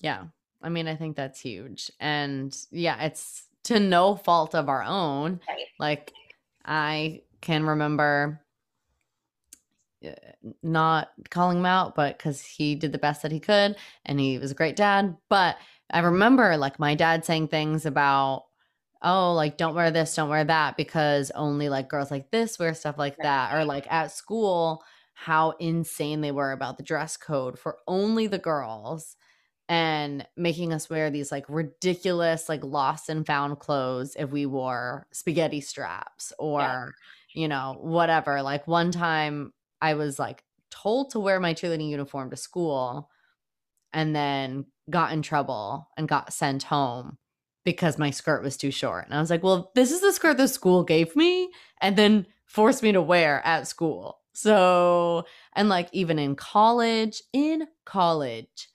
Yeah. I mean, I think that's huge. And yeah, it's to no fault of our own. Right. Like, I can remember uh, not calling him out, but because he did the best that he could and he was a great dad. But I remember like my dad saying things about, oh, like don't wear this, don't wear that, because only like girls like this wear stuff like that. Or like at school, how insane they were about the dress code for only the girls and making us wear these like ridiculous like lost and found clothes if we wore spaghetti straps or you know whatever. Like one time i was like told to wear my cheerleading uniform to school and then got in trouble and got sent home because my skirt was too short. And i was like well this is the skirt the school gave me and then forced me to wear at school. So and like even in college in college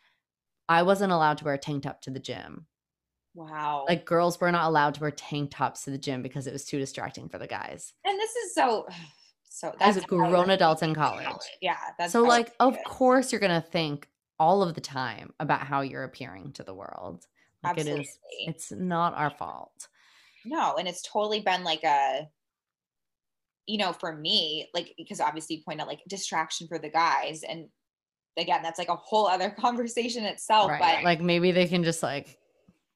I wasn't allowed to wear a tank top to the gym. wow Like girls were not allowed to wear tank tops to the gym because it was too distracting for the guys. and this is so <sighs> so As that's grown adults in college. yeah that's So like of course you're going to think all of the time about how you're appearing to the world. Like it is Absolutely. it's not our fault. No, and it's totally been like a, you know, for me, like because obviously you point out like distraction for the guys, and again, that's like a whole other <laughs> conversation itself. right. But like maybe they can just like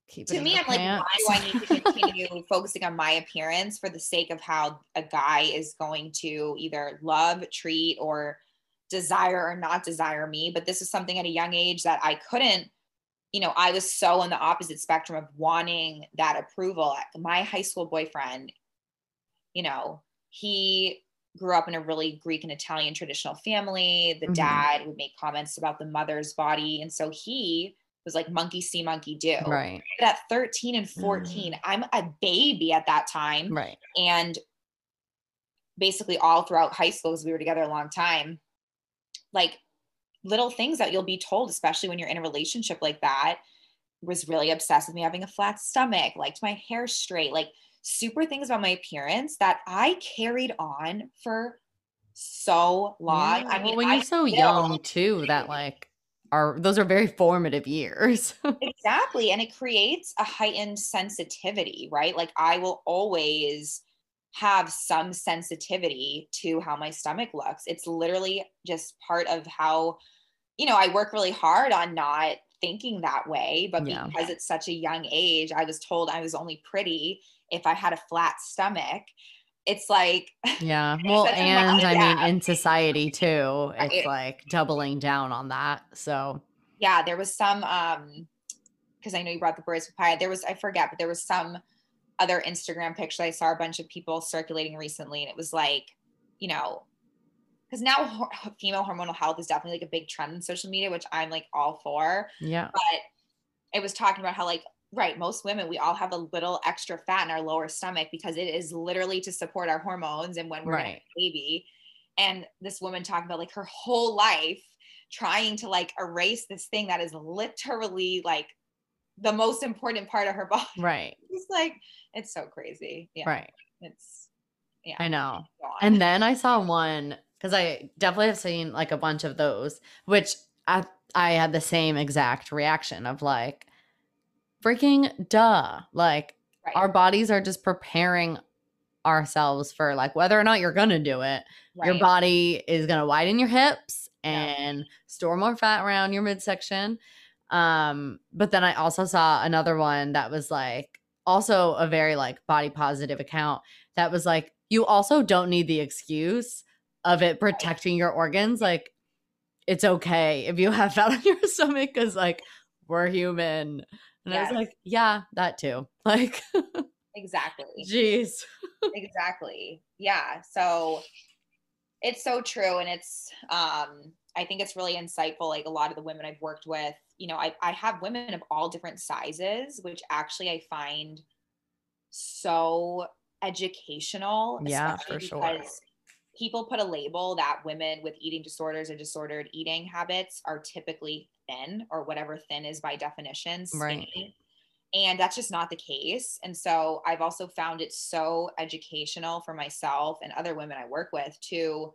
keep it to me, I'm like, why do I need to <laughs> continue focusing on my appearance for the sake of how a guy is going to either love, treat, or desire or not desire me? But this is something at a young age that I couldn't. You know, I was so on the opposite spectrum of wanting that approval. My high school boyfriend, you know, he grew up in a really Greek and Italian traditional family. The Mhm. dad would make comments about the mother's body. And so he was like monkey see, monkey do. right. But at 13 and 14, I'm a baby at that time. Right. And basically all throughout high school, because we were together a long time, like little things that you'll be told, especially when you're in a relationship like that, was really obsessed with me having a flat stomach, liked my hair straight, like super things about my appearance that I carried on for so long. Yeah, I mean, when I you're so still- young too, that like are those are very formative years. <laughs> exactly and it creates a heightened sensitivity right like i will always have some sensitivity to how my stomach looks it's literally just part of how you know i work really hard on not thinking that way but Yeah. because it's such a young age i was told i was only pretty if i had a flat stomach it's like Yeah. <laughs> Well, and I mean, in society <laughs> too, it's like doubling down on that. So, yeah, there was some um because I know you brought the birds papaya. There was I forget, but there was some other Instagram picture I saw a bunch of people circulating recently, and it was like, you know, because now hor- female hormonal health is definitely like a big trend in social media, which I'm like all for. yeah. But it was talking about how like right, most women we all have a little extra fat in our lower stomach because it is literally to support our hormones and when we're Right. a baby. And this woman talking about like her whole life trying to like erase this thing that is literally like the most important part of her <laughs> body. Right. It's like it's so crazy. Yeah. Right. It's yeah. I know. And then I saw one because I definitely have seen like a bunch of those, which I I had the same exact reaction of like, freaking duh. Like Right. our bodies are just preparing ourselves for like whether or not you're gonna do it. Your body is gonna widen your hips Yeah. and store more fat around your midsection. Um, but then I also saw another one that was like also a very like body positive account that was like you also don't need the excuse of it protecting your organs. Like it's okay if you have fat <laughs> on your stomach because like we're human. And I was like, yeah, that too. <laughs> Like, exactly. jeez. <laughs> exactly. Yeah. So It's so true. And it's, um, I think it's really insightful. Like a lot of the women I've worked with, you know, I, I have women of all different sizes, which actually I find so educational. Yeah, for sure. People put a label that women with eating disorders or disordered eating habits are typically thin or whatever thin is by definition. Right. And that's just not the case. And so I've also found it so educational for myself and other women I work with to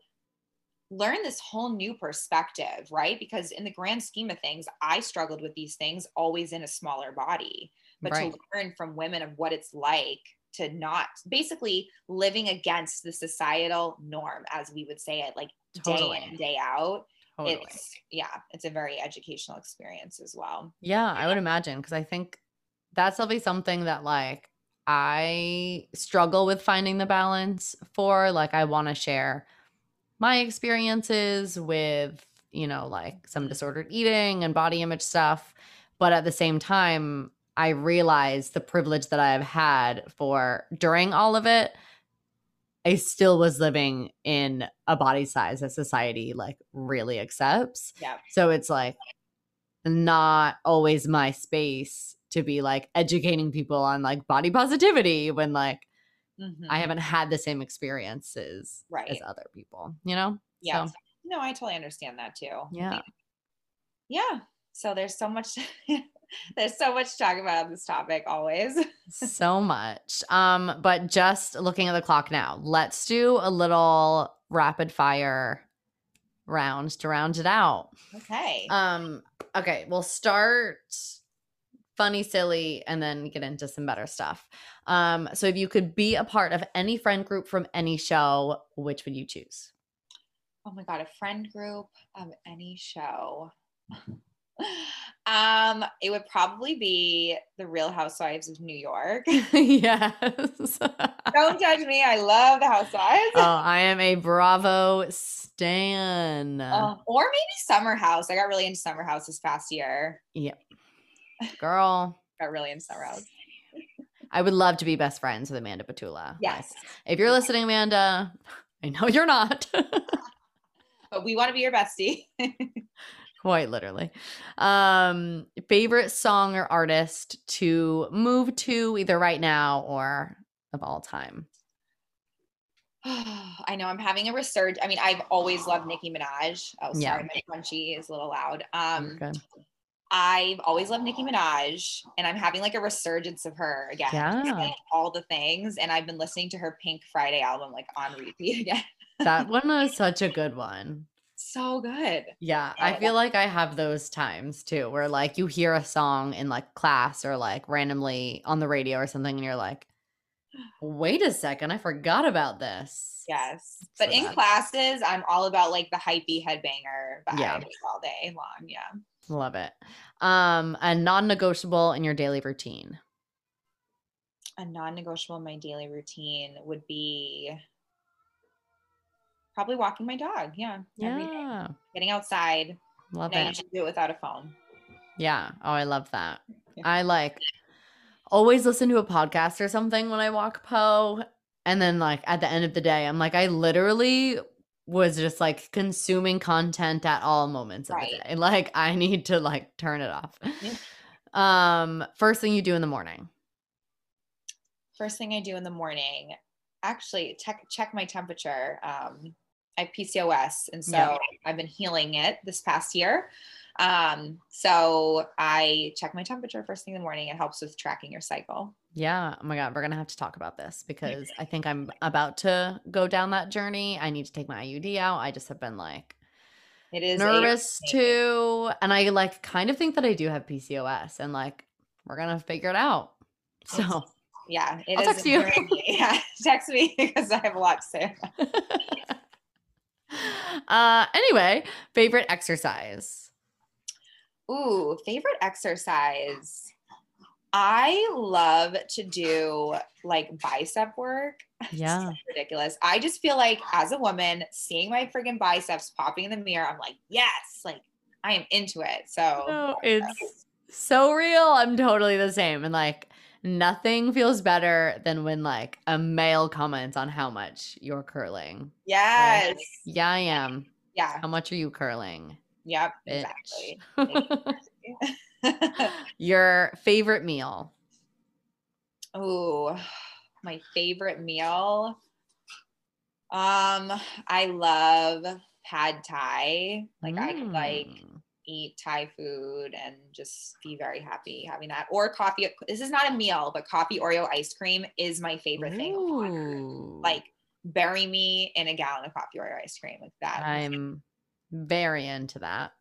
learn this whole new perspective, right? Because in the grand scheme of things, I struggled with these things always in a smaller body. But right. to learn from women of what it's like to not basically living against the societal norm, as we would say it, like totally. day in, day out. Totally. It's yeah, it's a very educational experience as well. Yeah, I would imagine because I think that's probably something that like I struggle with finding the balance for. Like I want to share my experiences with, you know, like some disordered eating and body image stuff. But at the same time, I realize the privilege that I've had for during all of it. I still was living in a body size that society like really accepts. Yeah. So it's like not always my space to be like educating people on like body positivity when like mm-hmm. I haven't had the same experiences right. as other people, you know? Yeah. So, no, I totally understand that too. Yeah. Yeah. So there's so much <laughs> <laughs> there's so much to talk about on this topic always. <laughs> so much. Um, but just looking at the clock now, let's do a little rapid fire round to round it out. Okay. Um, okay, we'll start funny, silly, and then get into some better stuff. Um, so if you could be a part of any friend group from any show, which would you choose? Oh my god, a friend group of any show. <laughs> um, it would probably be the Real Housewives of New York. <laughs> yes. <laughs> Don't judge me. I love the Housewives. Oh, I am a Bravo stan. Uh, or maybe Summer House. I got really into Summer House this past year. Yep. Girl. <laughs> got really into Summer House. I would love to be best friends with Amanda Batula. Yes. If you're listening, Amanda, I know you're not. but we want to be your bestie. Quite literally. Um, favorite song or artist to move to either right now or of all time? <sighs> I know I'm having a resurgence. I mean, I've always loved Nicki Minaj. Oh, sorry, yeah. my crunchy is a little loud. Um, I've always loved Nicki Minaj, and I'm having like a resurgence of her again. Yeah, like, all the things, and I've been listening to her Pink Friday album like on repeat <laughs> again. that one was such a good one so good. Yeah, I feel like I have those times too where like you hear a song in like class or like randomly on the radio or something and you're like, <sighs> wait a second, I forgot about this. Yes. But so in classes, I'm all about like the hypey headbanger vibe yeah. all day long. Yeah. Love it. Um, a non-negotiable in your daily routine. A non-negotiable in my daily routine would be probably walking my dog. Yeah. Yeah. Getting outside. Love now it. You do it without a phone. Yeah. Oh, I love that. Yeah. I like always listen to a podcast or something when I walk Poe. And then like at the end of the day, I'm like, I literally was just like consuming content at all moments of right. the day. Like I need to like turn it off. Um, first thing you do in the morning. First thing I do in the morning, actually check check my temperature. Um, I have PCOS, and so yeah. I've been healing it this past year. Um, so I check my temperature first thing in the morning. It helps with tracking your cycle. Yeah. Oh my God. We're going to have to talk about this <laughs> because I think I'm about to go down that journey. I need to take my IUD out. I just have been like, it is nervous too. And I like kind of think that I do have PCOS and like, we're going to figure it out. So, yeah, it I'll text you. <laughs> yeah, text me <laughs> because I have a lot to say. Uh, anyway, favorite exercise. Ooh, favorite exercise. I love to do like bicep work. <laughs> Yeah. ridiculous. I just feel like as a woman, seeing my friggin' biceps popping in the mirror, I'm like, yes, like I am into it. So no, it's so real. I'm totally the same. And like Nothing feels better than when like a male comments on how much you're curling. Yes. Like, yeah, I am. Yeah. How much are you curling? Yep. Bitch. Exactly. <laughs> <laughs> Your favorite meal? Oh, my favorite meal. Um, I love pad thai. Like I like Mm. Eat Thai food and just be very happy having that. Or coffee. This is not a meal, but coffee Oreo ice cream is my favorite thing. Ooh. Like bury me in a gallon of coffee Oreo ice cream like that. I'm very into that.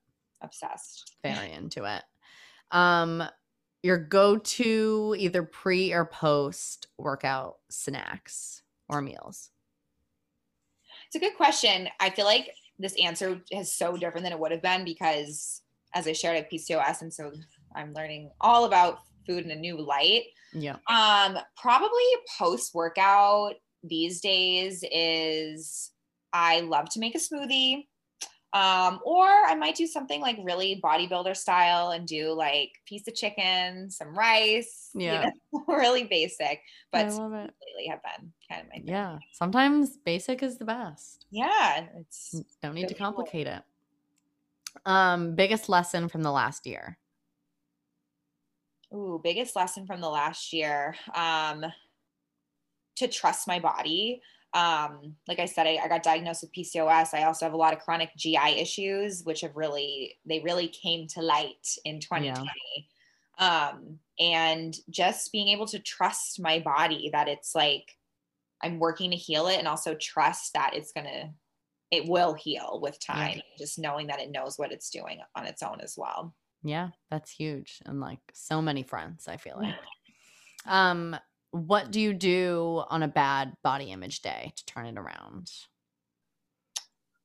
obsessed. Very into it. Um, your go-to either pre or post workout snacks or meals. It's a good question. I feel like this answer is so different than it would have been because as I shared at PCOS, and so I'm learning all about food in a new light. Yeah. Um, probably post workout these days is I love to make a smoothie. Um, or I might do something like really bodybuilder style and do like piece of chicken, some rice, you Yeah. know, <laughs> really basic, but I love it. lately have been kind of my thing. Yeah. Sometimes basic is the best. Yeah, it's Don't need to Really cool. complicate it. Um, biggest lesson from the last year. Ooh, biggest lesson from the last year. Um, to trust my body. Um, like I said, I, I got diagnosed with PCOS. I also have a lot of chronic GI issues, which have really, they really came to light in 2020. Um, and just being able to trust my body that it's like I'm working to heal it and also trust that it's gonna, it will heal with time. Just knowing that it knows what it's doing on its own as well. Yeah, that's huge. And like so many friends, I feel like. Um, what do you do on a bad body image day to turn it around?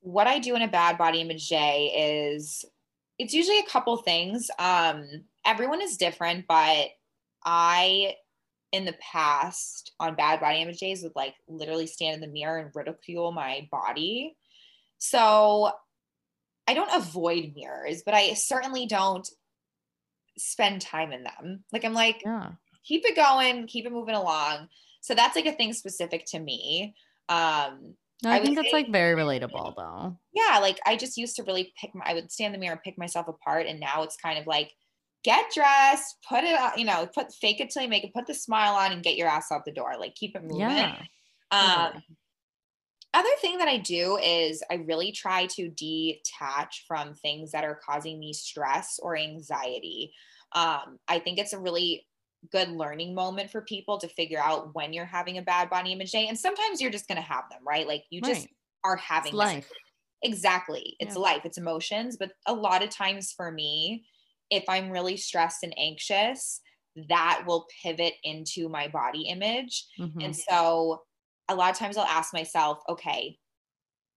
what I do in a bad body image day is it's usually a couple things. Um, everyone is different, but I, in the past, on bad body image days, would like literally stand in the mirror and ridicule my body. So I don't avoid mirrors, but I certainly don't spend time in them. Like I'm like, Yeah. Keep it going, keep it moving along. So that's like a thing specific to me. Um, No, I I, think that's say- like very relatable though. yeah, like I just used to really pick my, I would stand in the mirror and pick myself apart. And now it's kind of like, get dressed, put it on, you know, put fake it till you make it, put the smile on and get your ass out the door. Like keep it moving. Yeah. Um, totally. other thing that I do is I really try to detach from things that are causing me stress or anxiety. Um, I think it's a really good learning moment for people to figure out when you're having a bad body image day. And sometimes you're just going to have them, right? Like you just Right. are having life. Exactly. It's Yeah. life, it's emotions. But a lot of times for me, if I'm really stressed and anxious, that will pivot into my body image. Mhm. And so a lot of times I'll ask myself, okay,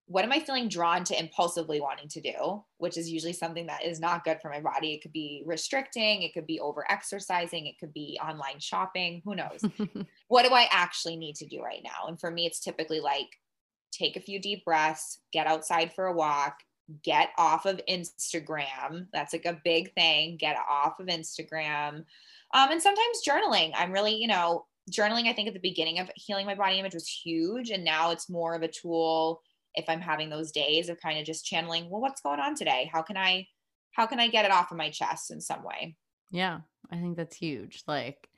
what am I feeling drawn to impulsively wanting to do? Which is usually something that is not good for my body. It could be restricting, it could be over exercising, it could be online shopping, who knows? <laughs> what do I actually need to do right now? And for me, it's typically like take a few deep breaths, get outside for a walk, get off of Instagram. That's like a big thing. Get off of Instagram. Um, and sometimes journaling. I'm really, you know, journaling, I think at the beginning of healing my body image was huge. And now it's more of a tool if I'm having those days of kind of just channeling, well, what's going on today? How can I, how can I get it off of my chest in some way? yeah. I think that's huge. Like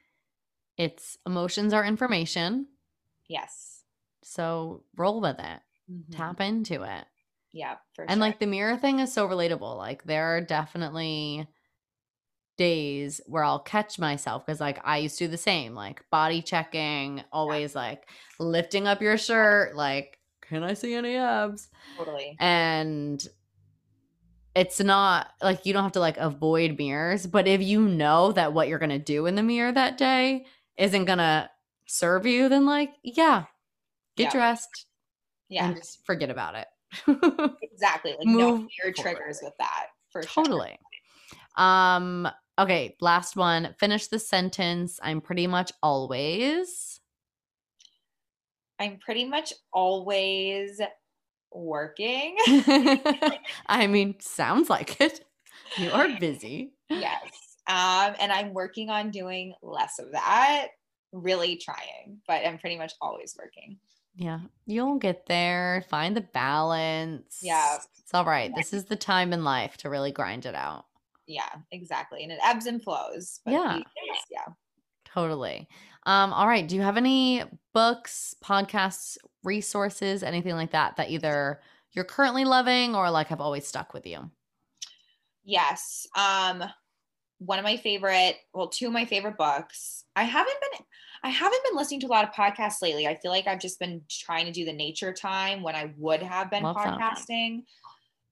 it's emotions are information. Yes. So roll with it. Mhm. Tap into it. Yeah. For And sure. like the mirror thing is so relatable. Like there are definitely days where I'll catch myself because like I used to do the same, like body checking, always like lifting up your shirt, like, can I see any abs? totally. And it's not like you don't have to like avoid mirrors, but if you know that what you're gonna do in the mirror that day isn't gonna serve you, then like, yeah, get Yeah. dressed Yeah. and just forget about it. <laughs> Exactly. Like no Move fear triggers with that for sure. Totally. Um, okay, last one. Finish the sentence. I'm pretty much always. I'm pretty much always working. <laughs> <laughs> I mean, sounds like it. You are busy. yes. Um, and I'm working on doing less of that, really trying, but I'm pretty much always working. Yeah, you'll get there. Find the balance. Yeah. It's all right. This is the time in life to really grind it out. Yeah, exactly. And it ebbs and flows. but Yeah. days, yeah. Totally. Um, all right. Do you have any books, podcasts, resources, anything like that that either you're currently loving or like have always stuck with you? Yes. Um, one of my favorite, well, two of my favorite books. I haven't been I haven't been listening to a lot of podcasts lately. I feel like I've just been trying to do the nature time when I would have been Love that.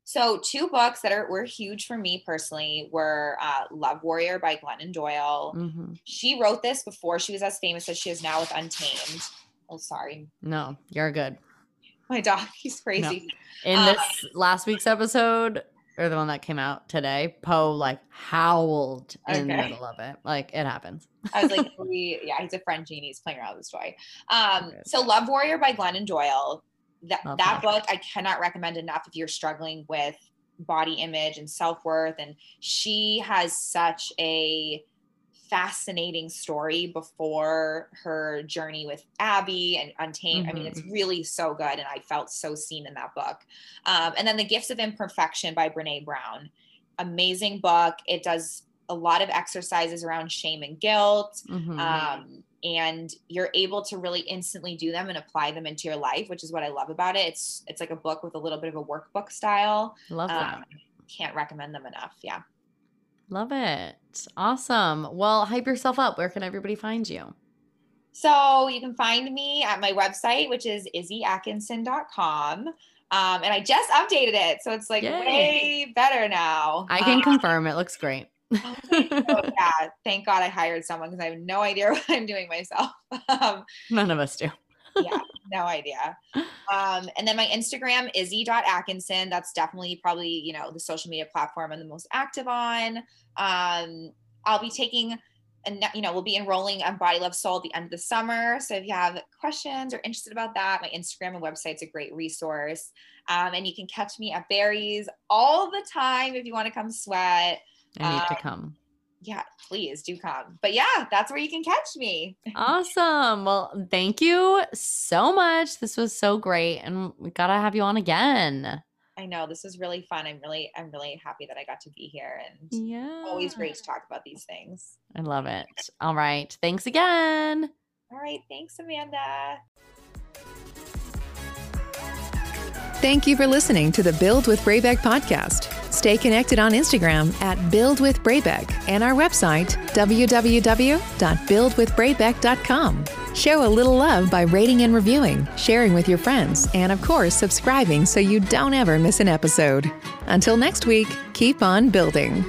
So two books that are were huge for me personally were uh, Love Warrior by Glennon Doyle. hmm She wrote this before she was as famous as she is now with Untamed. Oh, sorry. No, you're good. My dog, <laughs> he's crazy. In Uh, this last week's episode, or the one that came out today, Poe like howled in the middle of it. Like it happens. I was like, <laughs> yeah, he's a friend genie. He's playing around with this toy. Um, Okay. so Love Warrior by Glennon Doyle. That Love that book I cannot recommend enough if you're struggling with body image and self worth. And she has such a fascinating story before her journey with Abby and Untamed. I mean, it's really so good, and I felt so seen in that book. Um, and then The Gifts of Imperfection by Brene Brown. Amazing book. It does a lot of exercises around shame and guilt Mhm. um, and you're able to really instantly do them and apply them into your life which is what i love about it it's it's like a book with a little bit of a workbook style Love that. um, can't recommend them enough yeah Love it. Awesome. Well, hype yourself up. Where can everybody find you? so you can find me at my website which is izzyatkinson.com um, and i just updated it so it's like Yay. way better now I can Um, confirm it looks great. Oh, thank yeah, thank God I hired someone because I have no idea <laughs> what I'm doing myself. Um, None of us do. yeah, no idea. Um, and then my Instagram, izzy.atkinson. That's definitely probably, you know, the social media platform I'm the most active on. Um, I'll be taking, and you know, we'll be enrolling on Body Love Soul at the end of the summer. So if you have questions or interested about that, my Instagram and website's a great resource. Um, and you can catch me at Barry's all the time if you want to come sweat. I need to Um, come. Yeah, please do come. But yeah, that's where you can catch me. <laughs> Awesome. Well, thank you so much. This was so great. And we got to have you on again. I know this is really fun. I'm really, I'm really happy that I got to be here and Yeah. always great to talk about these things. I love it. All right. Thanks again. All right. Thanks, Amanda. Thank you for listening to the Build with Brabec podcast. Stay connected on Instagram at Build with Brabec and our website, www.buildwithbrabec.com. Show a little love by rating and reviewing, sharing with your friends, and of course, subscribing so you don't ever miss an episode. Until next week, keep on building.